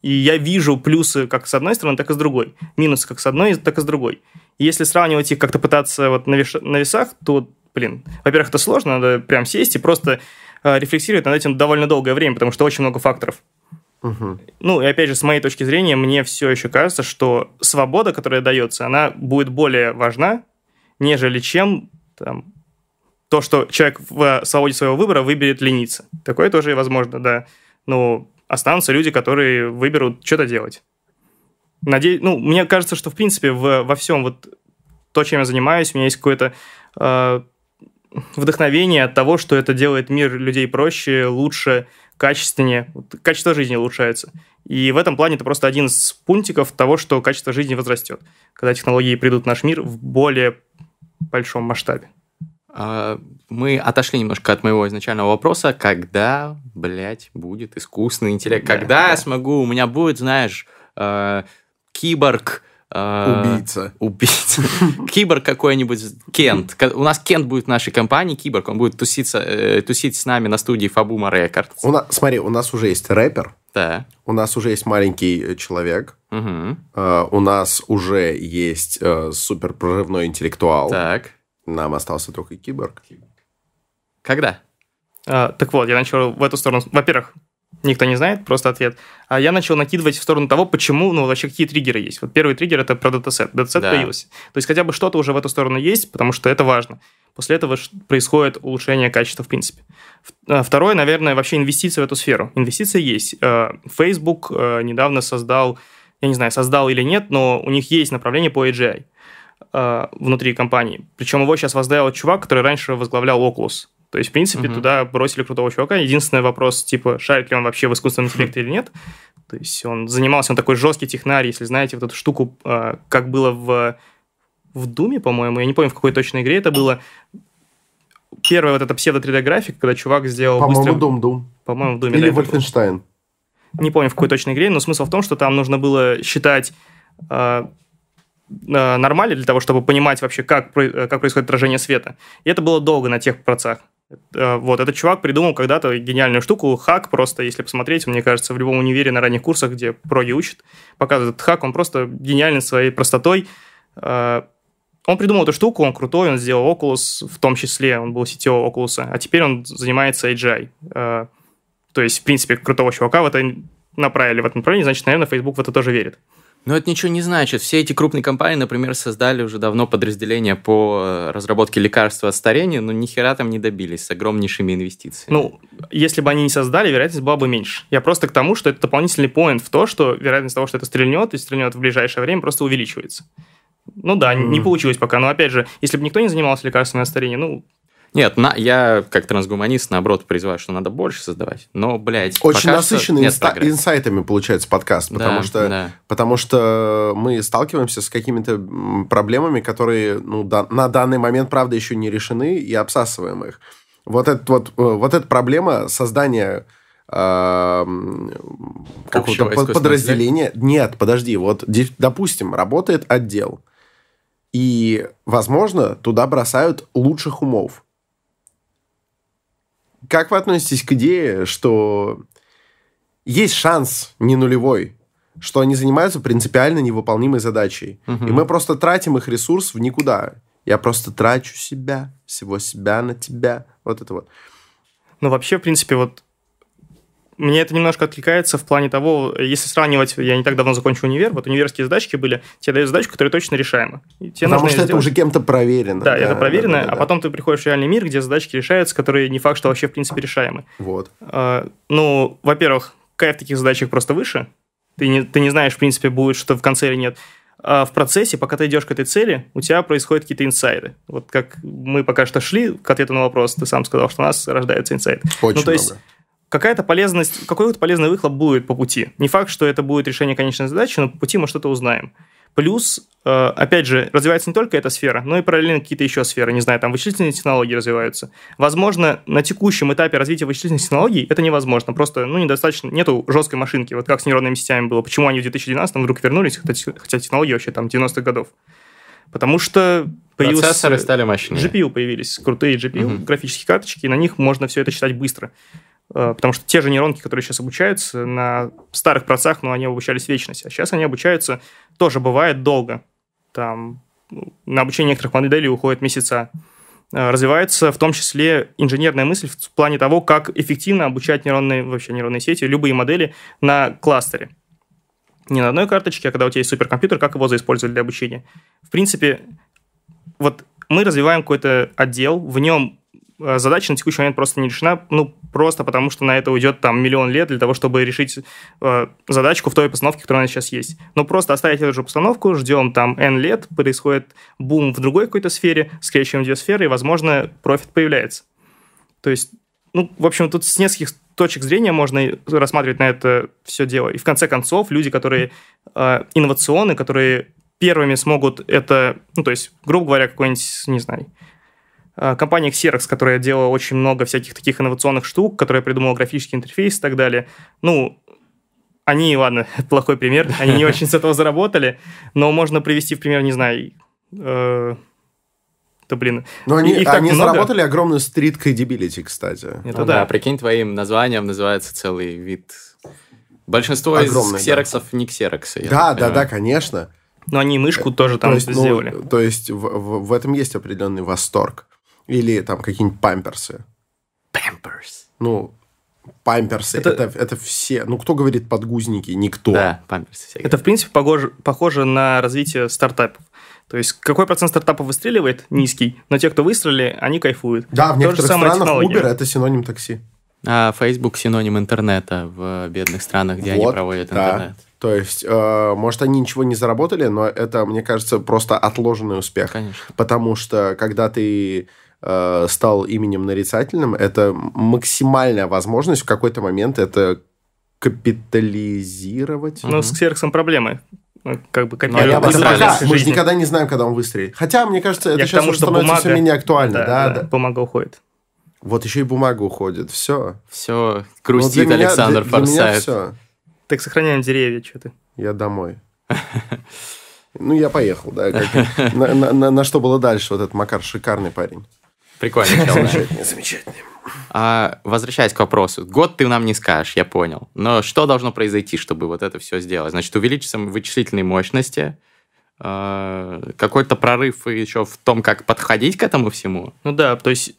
И я вижу плюсы как с одной стороны, так и с другой. Минусы как с одной, так и с другой. И если сравнивать их, как-то пытаться вот на, веш- на весах, то, блин, во-первых, это сложно, надо прям сесть и просто э, рефлексировать над этим довольно долгое время, потому что очень много факторов. Мгм. Ну, и опять же, с моей точки зрения, мне все еще кажется, что свобода, которая дается, она будет более важна, нежели чем там, то, что человек в свободе своего выбора выберет лениться. Такое тоже возможно, да. Но останутся люди, которые выберут что-то делать. Надеюсь, ну, мне кажется, что, в принципе, в, во всем вот то, чем я занимаюсь, у меня есть какое-то э, вдохновение от того, что это делает мир людей проще, лучше, качественнее. Качество жизни улучшается. И в этом плане это просто один из пунктиков того, что качество жизни возрастет, когда технологии придут в наш мир в более большом масштабе. А, мы отошли немножко от моего изначального вопроса. Когда, блядь, будет искусственный интеллект? Да, когда да. я смогу? У меня будет, знаешь, э, киборг, Убийца. Убийца. Киборг какой-нибудь, Кент. У нас Кент будет в нашей компании, Киборг. Он будет туситься, э, тусить с нами на студии Фабума нас, смотри, у нас уже есть рэпер. Да. У нас уже есть маленький человек. Угу. у нас уже есть супер прорывной интеллектуал. Так. Нам остался только киборг. Когда? А, так вот, я начал в эту сторону. Во-первых, никто не знает, просто ответ. А я начал накидывать в сторону того, почему, ну, вообще какие триггеры есть. Вот первый триггер – это про датасет. Датасет да. появился. То есть хотя бы что-то уже в эту сторону есть, потому что это важно. После этого происходит улучшение качества в принципе. А, второе, наверное, вообще инвестиции в эту сферу. Инвестиции есть. А, Facebook а, недавно создал, я не знаю, создал или нет, но у них есть направление по AGI внутри компании. Причем его сейчас возглавил чувак, который раньше возглавлял Oculus. То есть, в принципе, туда бросили крутого чувака. Единственный вопрос, типа, шарит ли он вообще в искусственном интеллекте или нет. То есть, он занимался, он такой жесткий технарь, если знаете, вот эту штуку, а, как было в, в Думе, по-моему, я не помню, в какой точной игре это было. Первая вот эта псевдо-3D-графика, когда чувак сделал... По-моему, Дум, Дум. По-моему, в Думе, Или да, Вольфенштайн. Не помню, в какой точной игре, но смысл в том, что там нужно было считать а, а, нормали для того, чтобы понимать вообще, как, как происходит отражение света. И это было долго на тех процессах. Э, вот, этот чувак придумал когда-то гениальную штуку, хак просто, если посмотреть, мне кажется, в любом универе на ранних курсах, где проги учат, показывает этот хак, он просто гениальный своей простотой. Э, он придумал эту штуку, он крутой, он сделал Oculus, в том числе, он был CTO Oculus, а теперь он занимается AGI. Э, то есть, в принципе, крутого чувака в это направили в этом направлении, значит, наверное, Facebook в это тоже верит. Но это ничего не значит. Все эти крупные компании, например, создали уже давно подразделения по э, разработке лекарства от старения, но ни хера там не добились с огромнейшими инвестициями. Ну, если бы они не создали, вероятность была бы меньше. Я просто к тому, что это дополнительный поинт в то, что вероятность того, что это стрельнет и стрельнет в ближайшее время, просто увеличивается. Ну да, mm. не получилось пока. Но опять же, если бы никто не занимался лекарствами от старения, ну, нет, на, я как трансгуманист, наоборот, призываю, что надо больше создавать. Но, блядь, Очень насыщенный инста- инсайтами получается подкаст, потому, да, что, да. потому что мы сталкиваемся с какими-то проблемами, которые ну, да, на данный момент, правда, еще не решены, и обсасываем их. Вот, этот, вот, э, вот эта проблема создания э, какого-то подразделения... Нет, подожди, вот, допустим, работает отдел, и, возможно, туда бросают лучших умов как вы относитесь к идее, что есть шанс не нулевой, что они занимаются принципиально невыполнимой задачей, угу. и мы просто тратим их ресурс в никуда. Я просто трачу себя, всего себя на тебя. Вот это вот. Ну, вообще, в принципе, вот мне это немножко откликается в плане того, если сравнивать, я не так давно закончил универ, вот универские задачки были, тебе дают задачку, которая точно решаема. тебе Потому что это уже кем-то проверено. Да, да это проверено, да, да, да, а потом ты приходишь в реальный мир, где задачки решаются, которые не факт, что вообще в принципе решаемы. Вот. А, ну, во-первых, кайф таких задачек просто выше. Ты не, ты не знаешь, в принципе, будет что в конце или нет. А в процессе, пока ты идешь к этой цели, у тебя происходят какие-то инсайды. Вот как мы пока что шли к ответу на вопрос, ты сам сказал, что у нас рождается инсайд. Очень ну, то есть, много какая-то полезность, какой-то полезный выхлоп будет по пути. Не факт, что это будет решение конечной задачи, но по пути мы что-то узнаем. Плюс, э, опять же, развивается не только эта сфера, но и параллельно какие-то еще сферы. Не знаю, там вычислительные технологии развиваются. Возможно, на текущем этапе развития вычислительных технологий это невозможно. Просто, ну, недостаточно, нету жесткой машинки. Вот как с нейронными сетями было. Почему они в 2012 вдруг вернулись, хотя, хотя технологии вообще там 90-х годов. Потому что появился... Процессоры стали мощнее. GPU появились, крутые GPU, угу. графические карточки, и на них можно все это считать быстро. Э, потому что те же нейронки, которые сейчас обучаются на старых процессах, ну, они обучались вечность, а сейчас они обучаются тоже бывает долго. Там ну, на обучение некоторых моделей уходит месяца. Э, развивается в том числе инженерная мысль в плане того, как эффективно обучать нейронные, вообще нейронные сети, любые модели на кластере. Не на одной карточке, а когда у тебя есть суперкомпьютер, как его заиспользовать для обучения. В принципе, вот мы развиваем какой-то отдел, в нем задача на текущий момент просто не решена, ну, просто потому что на это уйдет там миллион лет для того, чтобы решить э, задачку в той постановке, которая у нас сейчас есть. Но просто оставить эту же постановку, ждем там N лет, происходит бум в другой какой-то сфере, скрещиваем две сферы, и, возможно, профит появляется. То есть, ну, в общем, тут с нескольких точек зрения можно рассматривать на это все дело. И в конце концов, люди, которые э, инновационны, которые первыми смогут это, ну, то есть, грубо говоря, какой-нибудь, не знаю, э, компания Xerox, которая делала очень много всяких таких инновационных штук, которая придумала графический интерфейс и так далее, ну, они, ладно, плохой пример, они не очень с этого заработали, но можно привести в пример, не знаю, э, то, блин, Но они, их они много. заработали огромную стрит credibility, кстати. Это Ну Ну да. да, прикинь, твоим названием называется целый вид. Большинство из Огромный, да. ксероксов не ксероксы. Да, да, понимаю. да, конечно. Но они мышку тоже там то есть, ну, сделали. то есть в, в- в этом есть определенный восторг. Или там какие-нибудь памперсы. Pampers. Ну, памперсы, это... Это- Это, все. Ну, кто говорит подгузники? Никто. Да, памперсы всякие. Это, в принципе, похоже, похоже на развитие стартапов. То есть, какой процент стартапов выстреливает? Низкий. Но те, кто выстрелили, они кайфуют. Да, в То же некоторых странах технология. Uber это синоним такси. А Facebook синоним интернета в бедных странах, где они Вот, проводят да. интернет. То есть, э, может, они ничего не заработали, но это, мне кажется, просто отложенный успех. Конечно. Потому что, когда ты э, стал именем нарицательным, это максимальная возможность в какой-то момент это капитализировать. Но с Xerox проблемы. Ну, Как бы Ну, А мы же никогда не знаем, когда он выстрелит. Хотя, мне кажется, это Я сейчас тому, уже становится бумага... все менее актуально. Да, да, Бумага уходит. Вот еще и бумага уходит. Все. Все, грустит Александр Форсайт. все. Так сохраняем деревья, что ты. Я домой. Ну, я поехал, да. как- на, на- на- на что было дальше? Вот этот Макар шикарный парень. Прикольно. Замечательный, замечательный. А, возвращаясь к вопросу. Год ты нам не скажешь, я понял. Но что должно произойти, чтобы вот это все сделать? Значит, увеличится вычислительные мощности, э, какой-то прорыв еще в том, как подходить к этому всему. Ну да, то есть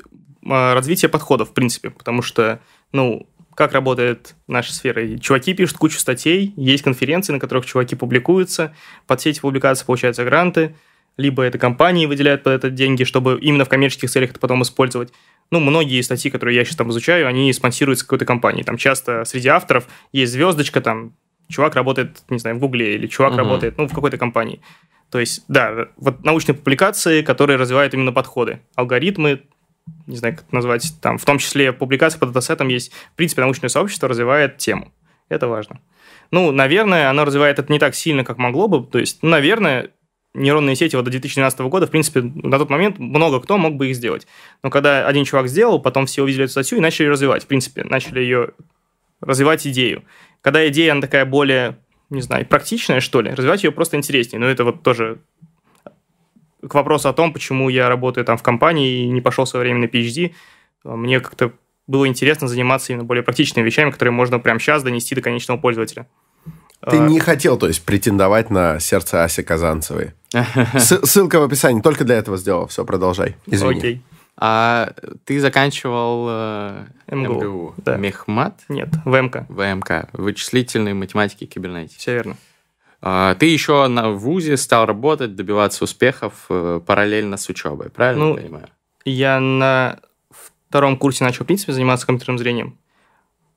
а, развитие подходов, в принципе, потому что, ну, как работает наша сфера? Чуваки пишут кучу статей, есть конференции, на которых чуваки публикуются, под все эти публикации получаются гранты, либо это компании выделяют под это деньги, чтобы именно в коммерческих целях это потом использовать. Ну, многие статьи, которые я сейчас там изучаю, они спонсируются какой-то компанией. Там часто среди авторов есть звездочка, там, чувак работает, не знаю, в Гугле, или чувак Мгм. работает, ну, в какой-то компании. То есть, да, вот научные публикации, которые развивают именно подходы, алгоритмы, не знаю, как это назвать, там, в том числе публикации по датасетам есть, в принципе, научное сообщество развивает тему. Это важно. Ну, наверное, оно развивает это не так сильно, как могло бы. То есть, ну, наверное, нейронные сети вот до 2012 года, в принципе, на тот момент много кто мог бы их сделать. Но когда один чувак сделал, потом все увидели эту статью и начали развивать. В принципе, начали ее развивать идею. Когда идея, она такая более, не знаю, практичная, что ли, развивать ее просто интереснее. Но это вот тоже к вопросу о том, почему я работаю там в компании и не пошел в свое время на PhD. Мне как-то было интересно заниматься именно более практичными вещами, которые можно прямо сейчас донести до конечного пользователя. Ты А, не хотел, то есть, претендовать на сердце Аси Казанцевой. С- Ссылка в описании. Только для этого сделал. Все, продолжай. Извини. Окей. А ты заканчивал э, МГУ, МГУ, да. Мехмат, Нет, ВМК. ВМК, вычислительной математики и кибернетики. Все верно. А, Ты еще на ВУЗе стал работать, добиваться успехов э, параллельно с учебой, правильно Ну, я понимаю? Я на втором курсе начал, в принципе, заниматься компьютерным зрением.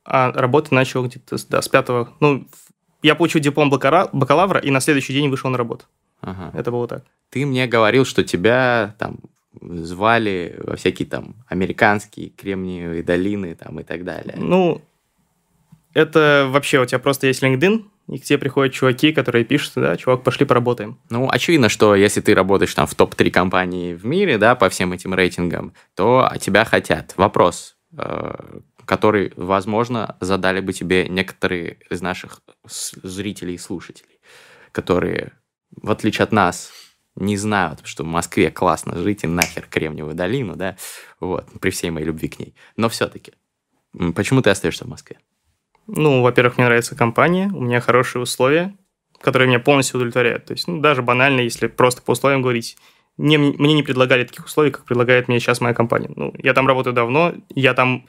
А работать начал где-то с- да, с пятого. Ну, в- я получил диплом бакалавра и на следующий день вышел на работу. Ага. Это было так. Ты мне говорил, что тебя там звали во всякие там американские кремниевые долины там и так далее. Ну, это вообще у тебя просто есть LinkedIn, и к тебе приходят чуваки, которые пишут, да, чувак, пошли поработаем. Ну, очевидно, что если ты работаешь там в топ-3 компании в мире, да, по всем этим рейтингам, то тебя хотят. Вопрос, э, который, возможно, задали бы тебе некоторые из наших зрителей и слушателей, которые, в отличие от нас, не знают, что в Москве классно жить и нахер Кремниевую долину, да, вот, при всей моей любви к ней. Но все-таки, почему ты остаешься в Москве? Ну, во-первых, мне нравится компания, у меня хорошие условия, которые меня полностью удовлетворяют. То есть, ну, даже банально, если просто по условиям говорить, мне, мне не предлагали таких условий, как предлагает мне сейчас моя компания. Ну, я там работаю давно, я там,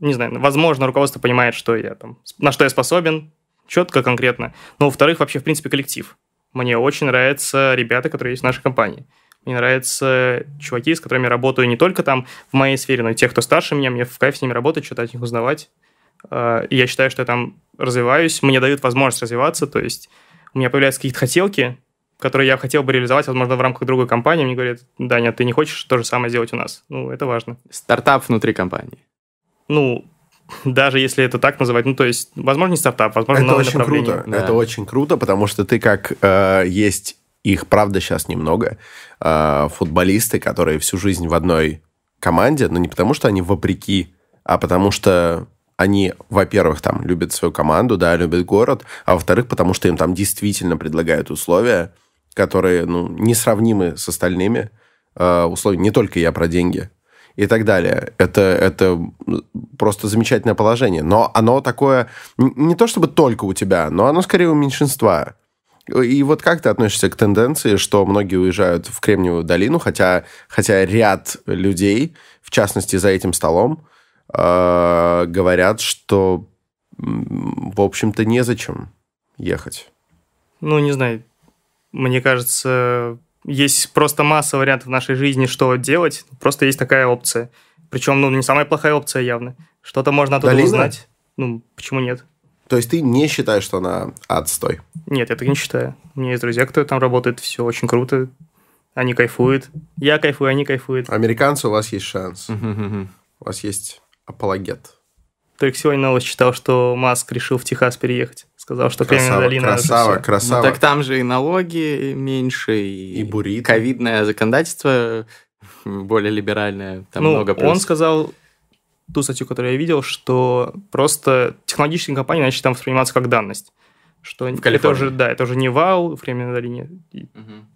не знаю, возможно, руководство понимает, что я там, на что я способен, четко, конкретно. Но, во-вторых, вообще, в принципе, коллектив. Мне очень нравятся ребята, которые есть в нашей компании. Мне нравятся чуваки, с которыми работаю не только там в моей сфере, но и те, кто старше меня. Мне в кайф с ними работать, что-то от них узнавать. А, и я считаю, что я там развиваюсь, мне дают возможность развиваться, то есть у меня появляются какие-то хотелки, которые я хотел бы реализовать, возможно, в рамках другой компании. Мне говорят, да, нет, ты не хочешь то же самое сделать у нас. Ну, это важно. Стартап внутри компании. Ну, даже если это так называть, ну, то есть, возможно, не стартап, возможно, это новое очень круто. Да. Это очень круто, потому что ты как э, есть их, правда, сейчас немного э, футболисты, которые всю жизнь в одной команде, но не потому что они вопреки, а потому что они, во-первых, там любят свою команду, да, любят город, а во-вторых, потому что им там действительно предлагают условия, которые, ну, несравнимы с остальными э, условиями. Не только я про деньги и так далее. Это, это просто замечательное положение. Но оно такое, не то чтобы только у тебя, но оно скорее у меньшинства. И вот как ты относишься к тенденции, что многие уезжают в Кремниевую долину, хотя, хотя ряд людей, в частности, за этим столом, э, говорят, что, в общем-то, незачем ехать. Ну, не знаю, мне кажется, есть просто масса вариантов в нашей жизни, что делать, просто есть такая опция. Причем, ну, не самая плохая опция явно. Что-то можно оттуда Долина? узнать. Ну, почему нет? То есть ты не считаешь, что она отстой? Нет, я так не считаю. У меня есть друзья, кто там работает, все очень круто. Они кайфуют. Я кайфую, они кайфуют. Американцы, у вас есть шанс. У вас есть апологет. Только сегодня новость читал, что Маск решил в Техас переехать. Сказал, что Кремниевая Красава, долина... это красава. Ну, красава. так там же и налоги меньше, и, И буррито. ковидное законодательство более либеральное. Там ну, много он плюсов. сказал ту статью, которую я видел, что просто технологические компании начали там восприниматься как данность. Что это уже, да, это уже не вау в Кремниевой долине. Мгм.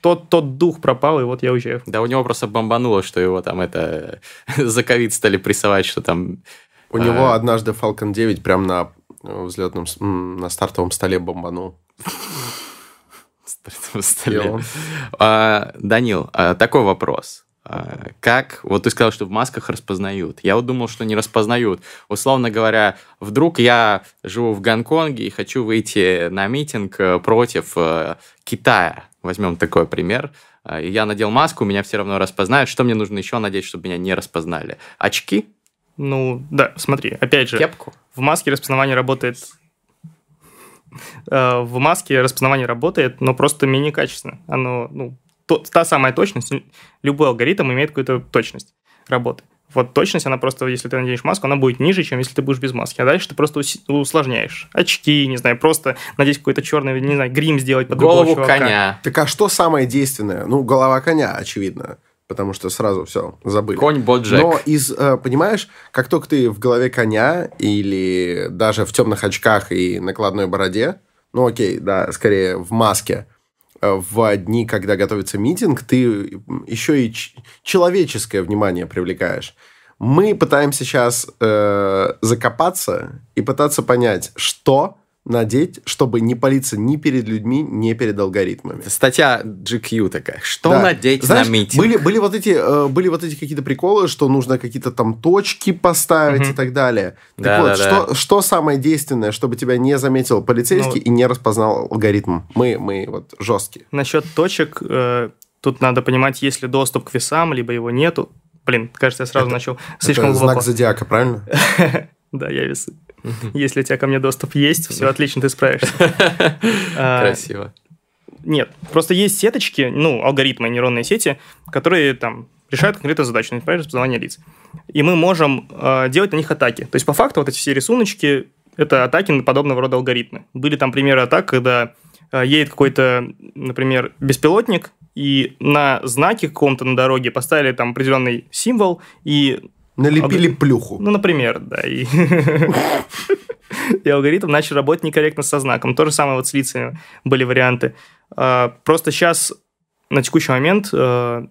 Тот, тот дух пропал, и вот я уезжаю. Да у него просто бомбануло, что его там это за ковид стали прессовать, что там У А. него однажды Falcon 9 прям на взлетном, на стартовом столе бомбанул. И столе. А, Данил, а, такой вопрос. А, Как, вот ты сказал, что в масках распознают. Я вот думал, что не распознают. Условно говоря, вдруг я живу в Гонконге и хочу выйти на митинг э, против э, Китая. Возьмем такой пример. А, и Я надел маску, меня все равно распознают. Что мне нужно еще надеть, чтобы меня не распознали? Очки? Ну, да, смотри, опять же, Кепку? В маске распознавание работает... Э, В маске распознавание работает, но просто менее качественно. Оно, ну, то- та самая точность, любой алгоритм имеет какую-то точность работы. Вот точность, она просто, если ты наденешь маску, она будет ниже, чем если ты будешь без маски. А дальше ты просто усложняешь. Очки, не знаю, просто надеть какой-то черный, не знаю, грим сделать под другого Голову коня. Так а что самое действенное? Ну, голова коня, очевидно. Потому что сразу все, забыли. Конь Боджек. Но из, э, понимаешь, как только ты в голове коня или даже в темных очках и накладной бороде, ну окей, да, скорее в маске, э, в дни, когда готовится митинг, ты еще и человеческое внимание привлекаешь. Мы пытаемся сейчас э, закопаться и пытаться понять, что надеть, чтобы не палиться ни перед людьми, ни перед алгоритмами. Статья GQ такая. Что Да. надеть Знаешь, на митинг? Были, были вот эти, э, были вот эти какие-то приколы, что нужно какие-то там точки поставить Мгм. и так далее. Так Да, вот, да, что, что самое действенное, чтобы тебя не заметил полицейский Ну- и не распознал алгоритм? Мы, мы вот жесткие. Насчет точек, э, тут надо понимать, есть ли доступ к весам, либо его нету. Блин, кажется, я сразу Это- начал слишком Это глубоко. знак зодиака, правильно? Да, я весы. Если у тебя ко мне доступ есть, все отлично, ты справишься. А, Красиво. Нет, просто есть сеточки, ну, алгоритмы, нейронные сети, которые там решают конкретную задачу, например, распознавание лиц. И мы можем э, делать на них атаки. То есть, по факту, вот эти все рисуночки – это атаки на подобного рода алгоритмы. Были там примеры атак, когда э, едет какой-то, например, беспилотник, и на знаке каком-то на дороге поставили там определенный символ, и Налепили Алгоритм. плюху. ну, например, да. И, и алгоритм начал работать некорректно со знаком. То же самое вот с лицами были варианты. А, Просто сейчас, на текущий момент, э,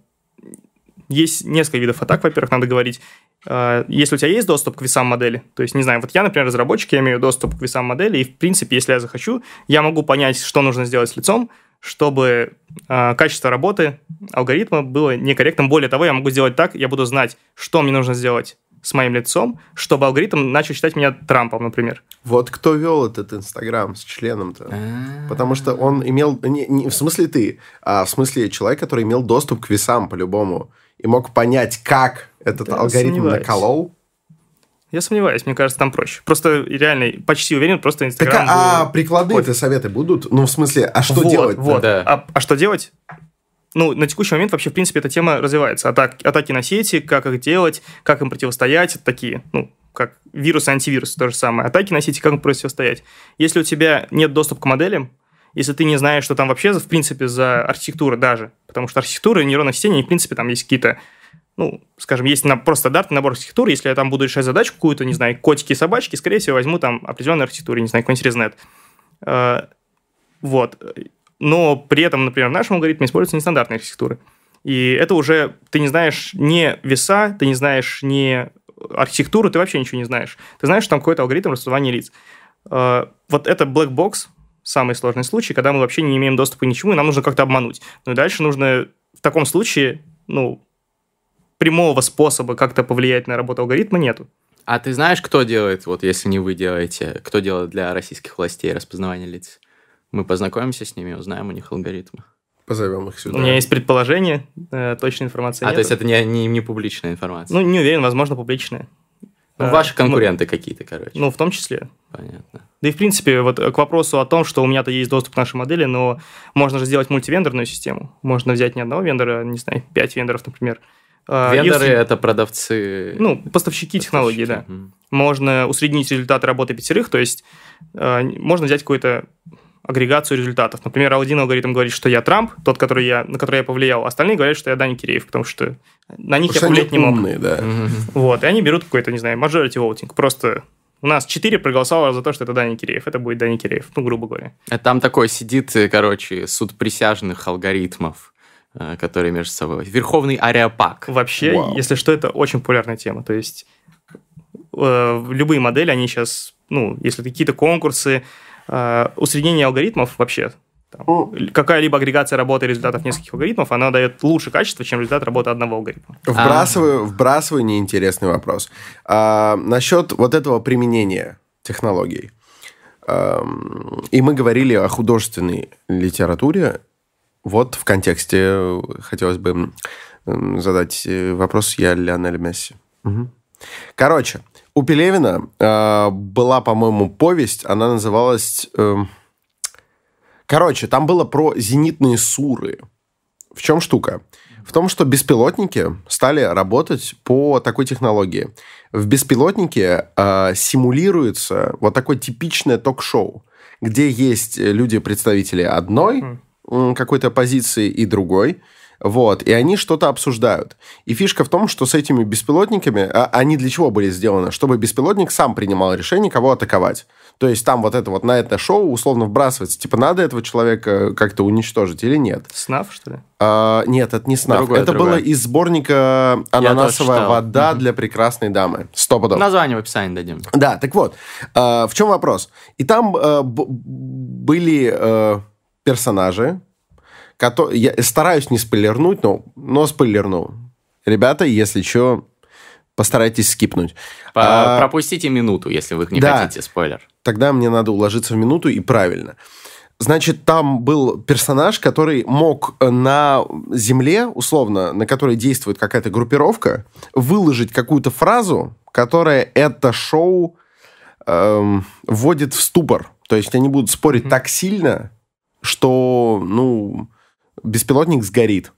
есть несколько видов атак, во-первых, надо говорить. А, Если у тебя есть доступ к весам модели, то есть, не знаю, вот я, например, разработчик, я имею доступ к весам модели, и, в принципе, если я захочу, я могу понять, что нужно сделать с лицом, чтобы а, качество работы алгоритма было некорректным. Более того, я могу сделать так, я буду знать, что мне нужно сделать с моим лицом, чтобы алгоритм начал считать меня Трампом, например. Вот кто вел этот Инстаграм с членом-то? А. Потому что он имел... Не, не в смысле ты, а в смысле человек, который имел доступ к весам по-любому и мог понять, как этот Да, алгоритм сомневаюсь. наколол. Я сомневаюсь, мне кажется, там проще. Просто реально почти уверен, просто Так, Инстаграм... а, был- прикладные-то советы будут? Ну, в смысле, а что вот, делать? Вот. Да. А, а что делать? Ну, на текущий момент вообще, в принципе, эта тема развивается. Атак, атаки на сети, как их делать, как им противостоять, это такие, ну, как вирус и антивирус, то же самое. Атаки на сети, как им противостоять. Если у тебя нет доступа к моделям, если ты не знаешь, что там вообще, в принципе, за архитектура даже, потому что архитектура нейронных сетей, они, в принципе, там есть какие-то, ну, скажем, есть на, просто стандартный набор архитектур, если я там буду решать задачу какую-то, не знаю, котики и собачки, скорее всего, возьму там определенную архитектуру, не знаю, какой-нибудь ResNet. Э, Вот. Но при этом, например, в нашем алгоритме используются нестандартные архитектуры. И это уже, ты не знаешь ни веса, ты не знаешь ни архитектуру, ты вообще ничего не знаешь. Ты знаешь, что там какой-то алгоритм распознавания лиц. Э, Вот это black box, самый сложный случай, когда мы вообще не имеем доступа к ничему, и нам нужно как-то обмануть. Ну и дальше нужно в таком случае, ну, прямого способа как-то повлиять на работу алгоритма нету. А ты знаешь, кто делает, вот если не вы делаете, кто делает для российских властей распознавание лиц? Мы познакомимся с ними, узнаем у них алгоритмы. Позовем их сюда. У меня есть предположение, э, точной информации А, нет. то есть это не, не, не публичная информация? Ну, не уверен, возможно, публичная. Ну, Э, ваши ну, конкуренты какие-то, короче. Ну, в том числе. Понятно. Да и, в принципе, вот к вопросу о том, что у меня-то есть доступ к нашей модели, но можно же сделать мультивендорную систему. Можно взять не одного вендора, не знаю, пять вендоров, например. А, Вендоры усред- это продавцы. Ну, поставщики технологий, да. Мгм. Можно усреднить результаты работы пятерых, то есть э, можно взять какую-то агрегацию результатов. Например, один алгоритм говорит, что я Трамп, тот, который я, на который я повлиял. Остальные говорят, что я Дани Киреев, потому что на них Потому я повлиять не мог. умные, да. Мгм. Вот, и они берут какой-то, не знаю, majority voting. Просто у нас 4 проголосовало за то, что это Дани Киреев. Это будет Дани Киреев, ну, грубо говоря. А Там такой сидит, э, короче, суд присяжных алгоритмов, которые между собой. Верховный ареопаг. Вообще, Вау. если что, это очень популярная тема. То есть э, любые модели, они сейчас, ну, если какие-то конкурсы, э, усреднение алгоритмов вообще, там, какая-либо агрегация работы результатов нескольких алгоритмов, она дает лучше качество, чем результат работы одного алгоритма. Вбрасываю, вбрасываю неинтересный вопрос. А, насчет вот этого применения технологий. Ам, И мы говорили о художественной литературе. Вот в контексте э, хотелось бы задать э, вопрос я Лионель Месси. Мгм. Короче, у Пелевина э, была, по-моему, повесть, она называлась... эм, Короче, там было про зенитные суры. В чем штука? В том, что беспилотники стали работать по такой технологии. В беспилотнике э, симулируется вот такое типичное ток-шоу, где есть люди-представители одной Мгм. Какой-то позиции и другой. Вот, и они что-то обсуждают. И фишка в том, что с этими беспилотниками, а, они для чего были сделаны? Чтобы беспилотник сам принимал решение, кого атаковать. То есть там вот это вот на это шоу условно вбрасывается, типа, надо этого человека как-то уничтожить или нет. СНАФ, что ли? А, нет, это не СНАФ. Другое, это другое. было из сборника «Ананасовая вода Мгм. для прекрасной дамы». Сто пудов. Название в описании дадим. Да, так вот, э, в чем вопрос? И там э, б- были э, персонажи, которые... Я стараюсь не спойлернуть, но, но спойлерну. Ребята, если что, постарайтесь скипнуть. По- А, Пропустите минуту, если вы не да. хотите спойлер. Тогда мне надо уложиться в минуту и правильно. Значит, там был персонаж, который мог на земле, условно, на которой действует какая-то группировка, выложить какую-то фразу, которая это шоу эм, вводит в ступор. То есть они будут спорить Мгм. так сильно, что, ну, беспилотник сгорит.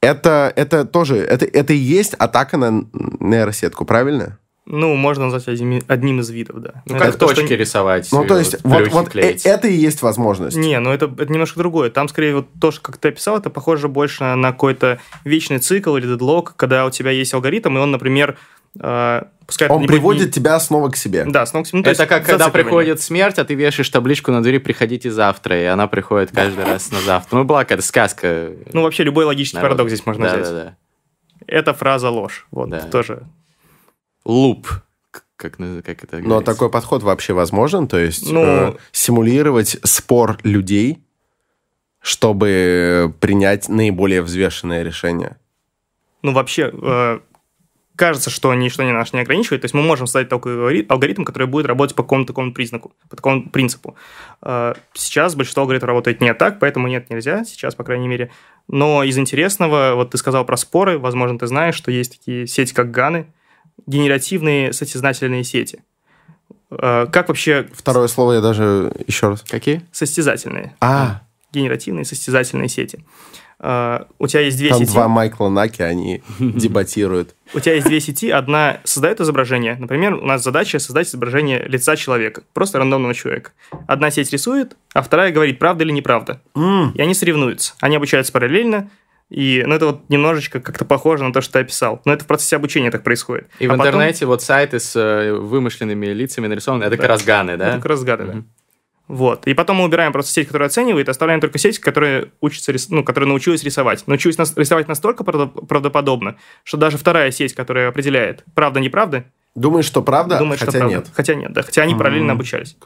Это, это тоже, это, это и есть атака на нейросетку, правильно? Ну, можно назвать одним, одним из видов, да. Ну, Это как то, что точки рисовать. Ну, то э, есть, плюхи вот, вот э- клеить. это и есть возможность. Не, ну это, это немножко другое. Там, скорее, вот то, что, как ты описал, это похоже больше на какой-то вечный цикл или дедлог, когда у тебя есть алгоритм, и он, например, э, пускай это Он приводит не- тебя снова к себе. Да, снова к себе. Ну, то Это есть как когда приходит смерть, а ты вешаешь табличку на двери «Приходите завтра», и она приходит каждый раз на завтра. Ну, была какая-то сказка. Ну, вообще, любой логический народ. парадокс здесь можно да, взять. Да, да. Это фраза ложь. Вот, Да. тоже. Луп. Как, как это Но говорится? такой подход вообще возможен? То есть Ну- э, симулировать спор людей, чтобы принять наиболее взвешенное решение? Ну, вообще, э, кажется, что ничто не наш не ограничивает. То есть мы можем создать такой алгоритм, который будет работать по какому-то такому признаку, по такому принципу. А, сейчас большинство алгоритмов работает не так, поэтому нет, нельзя сейчас, по крайней мере. Но из интересного, вот ты сказал про споры, возможно, ты знаешь, что есть такие сети, как Ганы, генеративные состязательные сети. А, как вообще... Второе слово я даже еще раз. Какие? Состязательные. А, Генеративные состязательные сети. А, У тебя есть две там сети. два Майкла Наки, они дебатируют. У тебя есть две сети, одна создает изображение. Например, у нас задача создать изображение лица человека, просто рандомного человека. Одна сеть рисует, а вторая говорит, правда или неправда. И они соревнуются. Они обучаются параллельно, и ну, это вот немножечко как-то похоже на то, что ты описал. Но это в процессе обучения так происходит. И А в потом- интернете вот сайты с э, вымышленными лицами нарисованы. Это Да. как раз ганы, да? Это как раз гады, да. Вот. И потом мы убираем просто сеть, которая оценивает, и оставляем только сеть, которая учится, ну, которая научилась рисовать. Научилась нас- рисовать настолько правдо- правдоподобно, что даже вторая сеть, которая определяет, правда-неправда, Думаешь, что правда? думает, Хотя что правда. нет. Хотя нет, да. Хотя они параллельно М. обучались.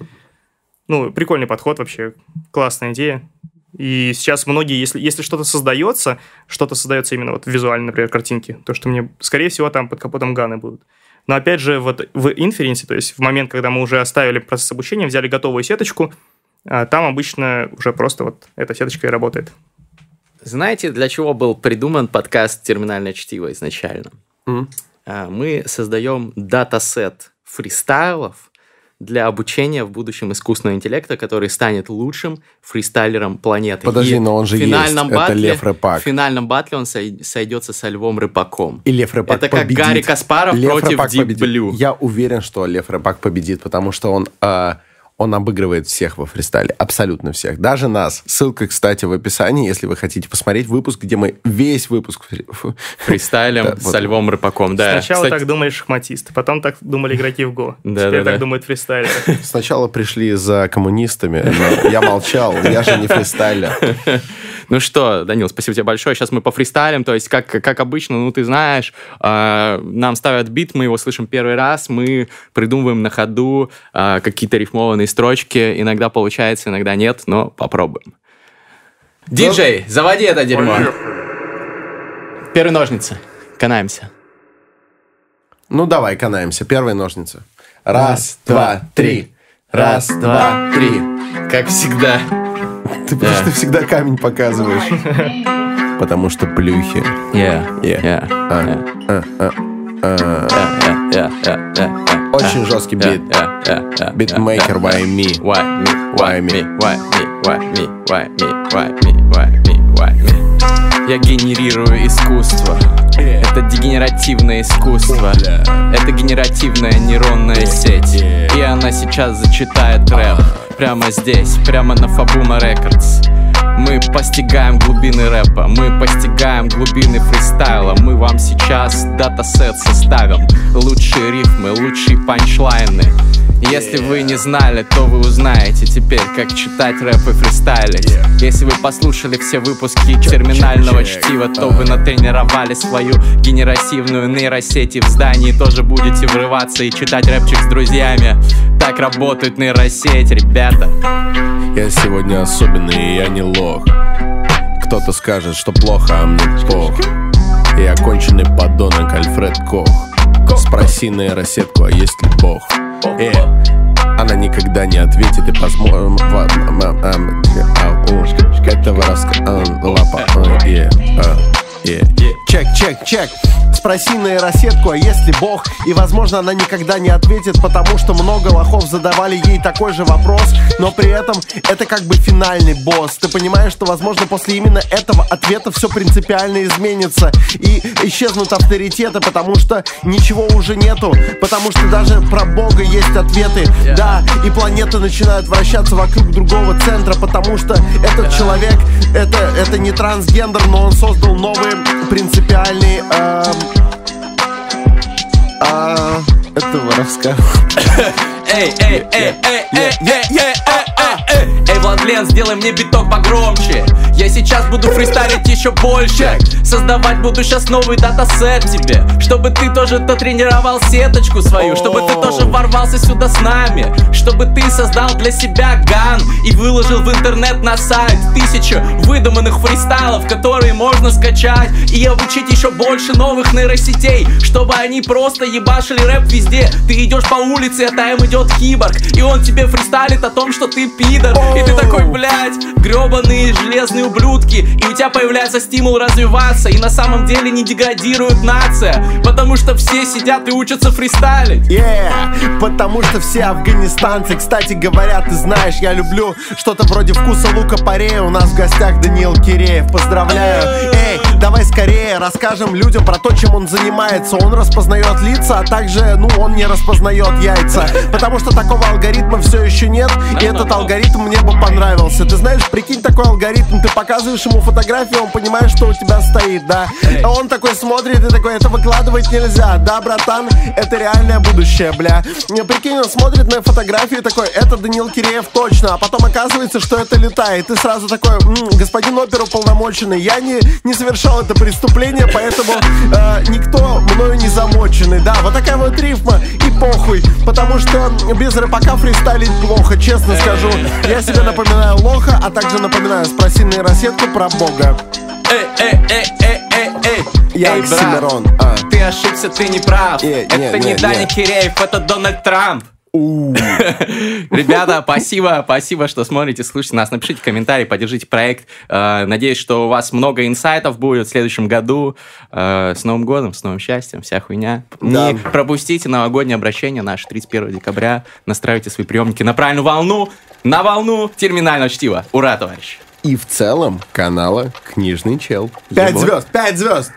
Ну, прикольный подход вообще, классная идея. И сейчас многие, если, если что-то создается, что-то создается именно вот визуально, например, картинки, то, что мне, скорее всего, там под капотом ганы будут. Но опять же, вот в инференсе, то есть в момент, когда мы уже оставили процесс обучения, взяли готовую сеточку, а, там обычно уже просто вот эта сеточка и работает. Знаете, для чего был придуман подкаст «Терминальное чтиво» изначально? А, Мы создаем датасет фристайлов для обучения в будущем искусственного интеллекта, который станет лучшим фристайлером планеты. Подожди, И но он же финальном есть. Это батле, Лев Рыпак. В финальном батле он сой- сойдется со Львом Рыпаком. И Лев Рыпак Это как победит. Гарри Каспаров Лев против Рыпак Deep победит. Blue. Я уверен, что Лев Рыпак победит, потому что он, э, он обыгрывает всех во фристайле. Абсолютно всех. Даже нас. Ссылка, кстати, в описании, если вы хотите посмотреть выпуск, где мы весь выпуск... фри- Фристайлем Да, со вот. Львом Рыпаком. Да. Сначала Кстати, так думали шахматисты, потом так думали игроки в Го. Да, Теперь да, так да. думают фристайлеры. Сначала пришли за коммунистами, но я молчал, я же не фристайлер. Ну что, Данил, спасибо тебе большое. Сейчас мы по фристайлим, то есть, как, как обычно, ну, ты знаешь, э, нам ставят бит, мы его слышим первый раз, мы придумываем на ходу э, какие-то рифмованные строчки. Иногда получается, иногда нет, но попробуем. Диджей, заводи это дерьмо. Первые ножницы. Канаемся. Ну, давай, канаемся. Первые ножницы. Раз, два, три. Раз, два, три. Как всегда. Ты что всегда камень показываешь. Потому что плюхи. Yeah, Yeah. А, а, а, а. Очень жесткий бит. Битмейкер, why me? Why me? Why me? Why me? Why me? Why me? Why me? Why me? Why me? Я генерирую искусство. Это дегенеративное искусство. Это генеративная нейронная сеть. И она сейчас зачитает рэп. Прямо здесь, прямо на Фабума Records. Мы постигаем глубины рэпа, мы постигаем глубины фристайла Мы вам сейчас датасет составим Лучшие рифмы, лучшие панчлайны Если вы не знали, то вы узнаете теперь, как читать рэп и фристайлить Если вы послушали все выпуски терминального чтива То вы натренировали свою генеративную нейросеть И в здании тоже будете врываться и читать рэпчик с друзьями Так работает нейросеть, ребята Я сегодня особенный, и я не лох. Кто-то скажет, что плохо, а мне пох. Я оконченный подонок Альфред Кох. Спроси нейросетку, а есть ли Бог? Э, она никогда не ответит и возможно Как-то воровская лапа, э, э, э. Чек, чек, чек. Спроси нейросетку, а есть ли Бог? И возможно она никогда не ответит Потому что много лохов задавали ей такой же вопрос. Но при этом это как бы финальный босс. Ты понимаешь, что возможно после именно этого ответа Все принципиально изменится. И исчезнут авторитеты Потому что ничего уже нету. Потому что даже про Бога есть ответы. Да, и планеты начинают вращаться вокруг другого центра Потому что этот человек это, это не трансгендер Но он создал новые принципиальные эм, а, Это воровская Эй, эй, эй, эй, эй, эй, эй, эй, эй, эй, член, сделай мне биток погромче. Я сейчас буду фристайлить еще больше. Создавать буду сейчас новый датасет тебе. Чтобы ты тоже-то тренировал сеточку свою. Чтобы ты тоже ворвался сюда с нами. Чтобы ты создал для себя ган И выложил в интернет на сайт Тысячу выдуманных фристайлов Которые можно скачать И обучить еще больше новых нейросетей. Чтобы они просто ебашили рэп везде. Ты идешь по улице, а там идет киборг И он тебе фристайлит о том, что ты пидор. И ты такой, блядь, гребаные железные ублюдки. И у тебя появляется стимул развиваться. И на самом деле не деградирует нация. Потому что все сидят и учатся фристайлить. Yeah, потому что все афганистанцы. Кстати говоря, ты знаешь, я люблю Что-то вроде вкуса лука парея У нас в гостях Даниил Киреев. Поздравляю. Эй, давай скорее расскажем людям про то, чем он занимается. Он распознает лица, а также, ну, он не распознает яйца. Потому что такого алгоритма все еще нет И этот алгоритм мне бы понравился. Ты знаешь, прикинь такой алгоритм Ты показываешь ему фотографию, он понимает, что у тебя стоит, да? А он такой смотрит и такой, это выкладывать нельзя Да, братан, это реальное будущее, бля Прикинь, он смотрит на фотографию и такой, это Даниил Киреев точно А потом оказывается, что это летает. Ты сразу такой, «М, господин оперуполномоченный Я не, не совершал это преступление, поэтому э, никто мною не замоченный. Да, вот такая вот рифма и похуй Потому что без рэпака фристайлить плохо, честно скажу. Я себе напоминаю лоха, а также напоминаю Спроси нейросетку про бога. Эй, эй, эй, эй, эй, эй. Я Эй, брат, а. Ты ошибся, ты не прав. Не, Это не, не не, Даня. Киреев, это Дональд Трамп Ребята, спасибо, спасибо, что смотрите, слушайте нас. Напишите комментарий, поддержите проект. Э, Надеюсь, что у вас много инсайтов будет в следующем году. Э, С Новым годом, с новым счастьем, вся хуйня. Не пропустите новогоднее обращение наше 31 декабря. Настраивайте свои приемники на правильную волну, на волну терминального чтива. Ура, товарищи! И в целом канала Книжный Чел Пять звезд, пять звезд